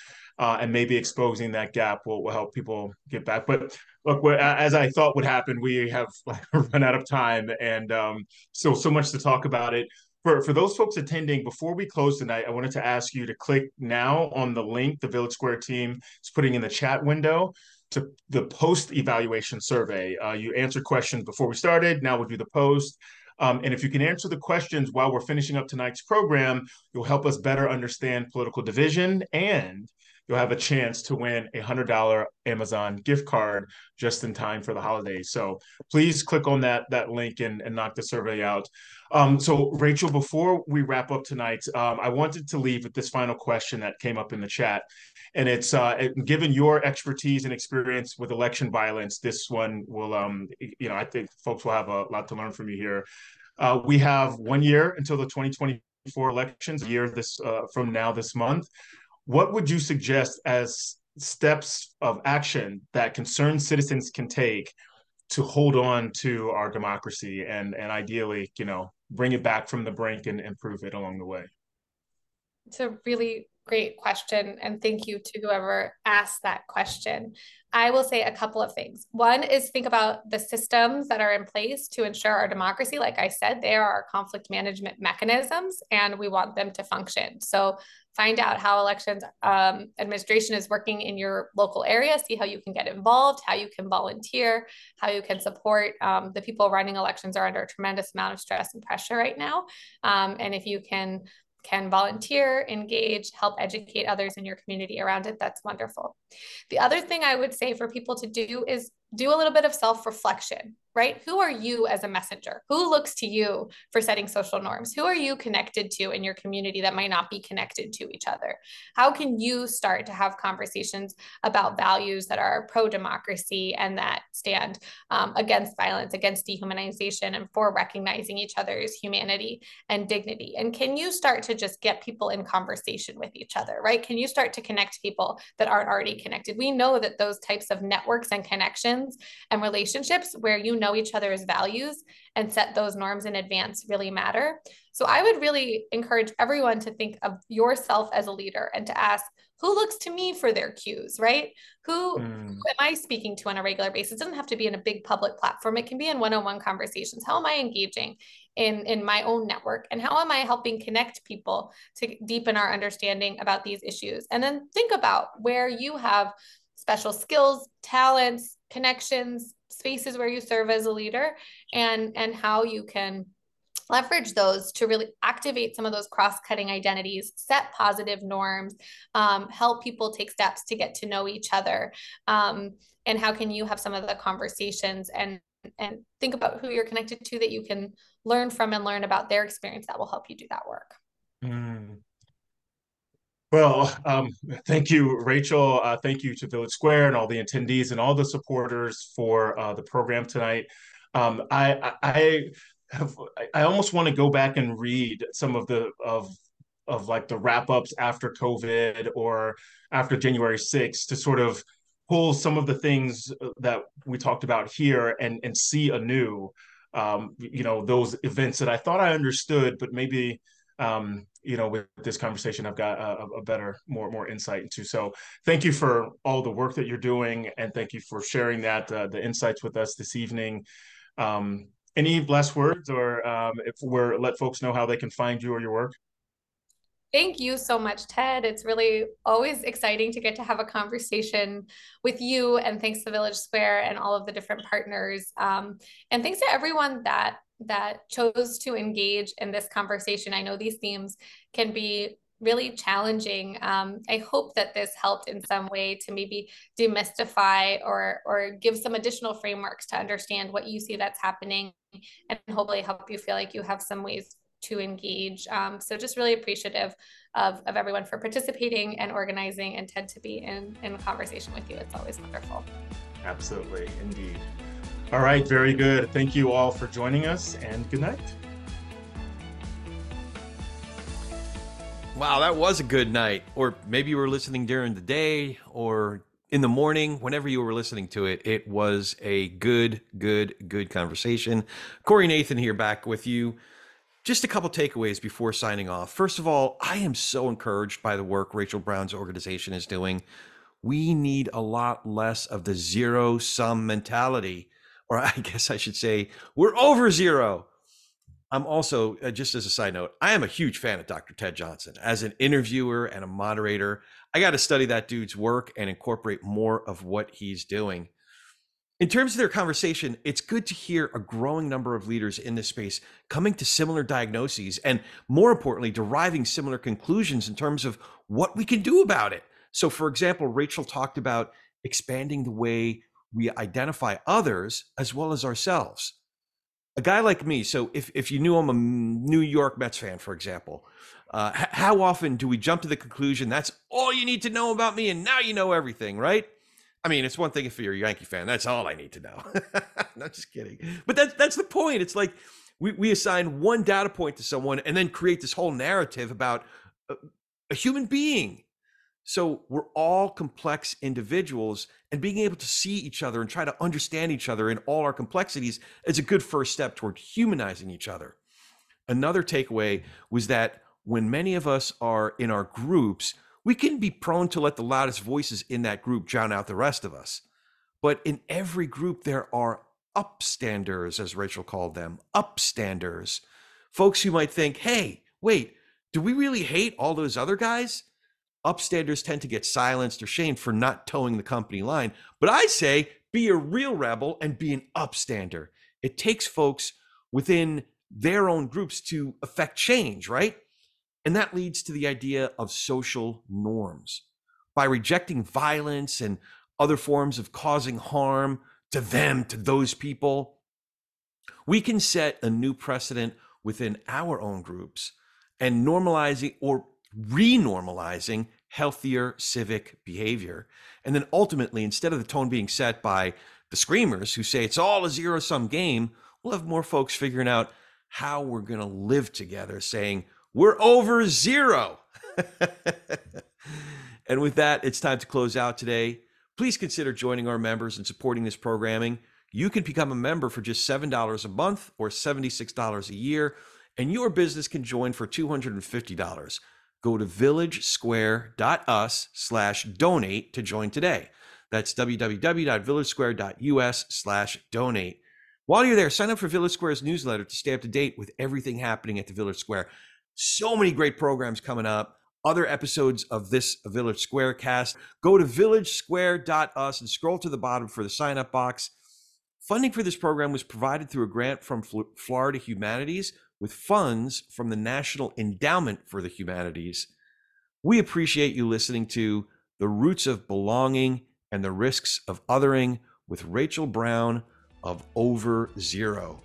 uh, and maybe exposing that gap will, will help people get back. But look, as I thought would happen, we have run out of time, and um, so so much to talk about it. For, for those folks attending, before we close tonight, I wanted to ask you to click now on the link the Village Square team is putting in the chat window to the post evaluation survey. Uh, you answered questions before we started. Now we'll do the post. Um, and if you can answer the questions while we're finishing up tonight's program, you'll help us better understand political division and you'll have a chance to win a $100 Amazon gift card just in time for the holidays. So please click on that that link and, and knock the survey out. Um, so Rachel, before we wrap up tonight, um, I wanted to leave with this final question that came up in the chat. And it's uh, given your expertise and experience with election violence, this one will, um, you know, I think folks will have a lot to learn from you here. Uh, we have one year until the 2024 elections, a year this uh, from now this month what would you suggest as steps of action that concerned citizens can take to hold on to our democracy and and ideally you know bring it back from the brink and improve it along the way? It's a really great question and thank you to whoever asked that question I will say a couple of things. One is think about the systems that are in place to ensure our democracy. Like I said, they are our conflict management mechanisms, and we want them to function. So find out how elections um, administration is working in your local area, see how you can get involved, how you can volunteer, how you can support. Um, the people running elections are under a tremendous amount of stress and pressure right now. Um, and if you can can volunteer, engage, help educate others in your community around it, that's wonderful. The other thing I would say for people to do is do a little bit of self reflection right? Who are you as a messenger? Who looks to you for setting social norms? Who are you connected to in your community that might not be connected to each other? How can you start to have conversations about values that are pro democracy and that stand um, against violence, against dehumanization, and for recognizing each other's humanity and dignity? And can you start to just get people in conversation with each other, right? Can you start to connect people that aren't already connected? We know that those types of networks and connections and relationships where you know each other's values and set those norms in advance really matter. So I would really encourage everyone to think of yourself as a leader and to ask who looks to me for their cues, right? Who, mm. who am I speaking to on a regular basis? It doesn't have to be in a big public platform. It can be in one-on-one conversations. How am I engaging in, in my own network? And how am I helping connect people to deepen our understanding about these issues? And then think about where you have special skills, talents, connections, spaces where you serve as a leader and and how you can leverage those to really activate some of those cross-cutting identities set positive norms um, help people take steps to get to know each other um, and how can you have some of the conversations and and think about who you're connected to that you can learn from and learn about their experience that will help you do that work mm. Well, um, thank you, Rachel. Uh, thank you to Village Square and all the attendees and all the supporters for uh, the program tonight. Um, I, I have, I almost want to go back and read some of the of of like the wrap ups after COVID or after January 6th to sort of pull some of the things uh, that we talked about here and and see anew um, you know those events that I thought I understood, but maybe um, you know with this conversation I've got a, a, better, more more insight into. So thank you for all the work that you're doing, and thank you for sharing that uh, the insights with us this evening. Um, any last words, or um, if we're let folks know how they can find you or your work? Thank you so much, Ted. It's really always exciting to get to have a conversation with you. And thanks to Village Square and all of the different partners. Um, and thanks to everyone that that chose to engage in this conversation. I know these themes can be really challenging. Um, I hope that this helped in some way to maybe demystify or or give some additional frameworks to understand what you see that's happening, and hopefully help you feel like you have some ways to engage. Um, so just really appreciative of, of everyone for participating and organizing and tend to be in, in conversation with you. It's always wonderful. Absolutely, indeed. All right, very good. Thank you all for joining us and good night. Wow, that was a good night. Or maybe you were listening during the day or in the morning, whenever you were listening to it, it was a good, good, good conversation. Corey Nathan here back with you. Just a couple takeaways before signing off. First of all, I am so encouraged by the work Rachel Brown's organization is doing. We need a lot less of the zero sum mentality, or I guess I should say, we're over zero. I'm also, uh, just as a side note, I am a huge fan of Dr. Ted Johnson. As an interviewer and a moderator, I got to study that dude's work and incorporate more of what he's doing in terms of their conversation, it's good to hear a growing number of leaders in this space coming to similar diagnoses and, more importantly, deriving similar conclusions in terms of what we can do about it. So, for example, Rachel talked about expanding the way we identify others as well as ourselves. A guy like me, so if, if you knew I'm a New York Mets fan, for example, uh, how often do we jump to the conclusion that's all you need to know about me and now you know everything, right? I mean, it's one thing if you're a Yankee fan. That's all I need to know. Not just kidding. But that's that's the point. It's like we, we assign one data point to someone and then create this whole narrative about a, a human being. So we're all complex individuals, and being able to see each other and try to understand each other in all our complexities is a good first step toward humanizing each other. Another takeaway was that when many of us are in our groups, we can be prone to let the loudest voices in that group drown out the rest of us. But in every group, there are upstanders, as Rachel called them, upstanders, folks who might think, hey, wait, do we really hate all those other guys? Upstanders tend to get silenced or shamed for not toeing the company line. But I say, be a real rebel and be an upstander. It takes folks within their own groups to affect change, right? And that leads to the idea of social norms. By rejecting violence and other forms of causing harm to them, to those people, we can set a new precedent within our own groups and normalizing or renormalizing healthier civic behavior. And then ultimately, instead of the tone being set by the screamers who say it's all a zero sum game, we'll have more folks figuring out how we're going to live together, saying, we're over zero. and with that, it's time to close out today. Please consider joining our members and supporting this programming. You can become a member for just $7 a month or $76 a year, and your business can join for $250. Go to villagesquare.us slash donate to join today. That's www.villagesquare.us slash donate. While you're there, sign up for Village Square's newsletter to stay up to date with everything happening at the Village Square. So many great programs coming up. Other episodes of this Village Square cast. Go to villagesquare.us and scroll to the bottom for the sign up box. Funding for this program was provided through a grant from Florida Humanities with funds from the National Endowment for the Humanities. We appreciate you listening to The Roots of Belonging and the Risks of Othering with Rachel Brown of Over Zero.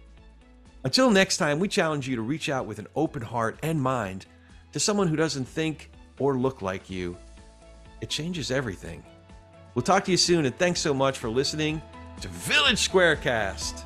Until next time, we challenge you to reach out with an open heart and mind to someone who doesn't think or look like you. It changes everything. We'll talk to you soon, and thanks so much for listening to Village Squarecast.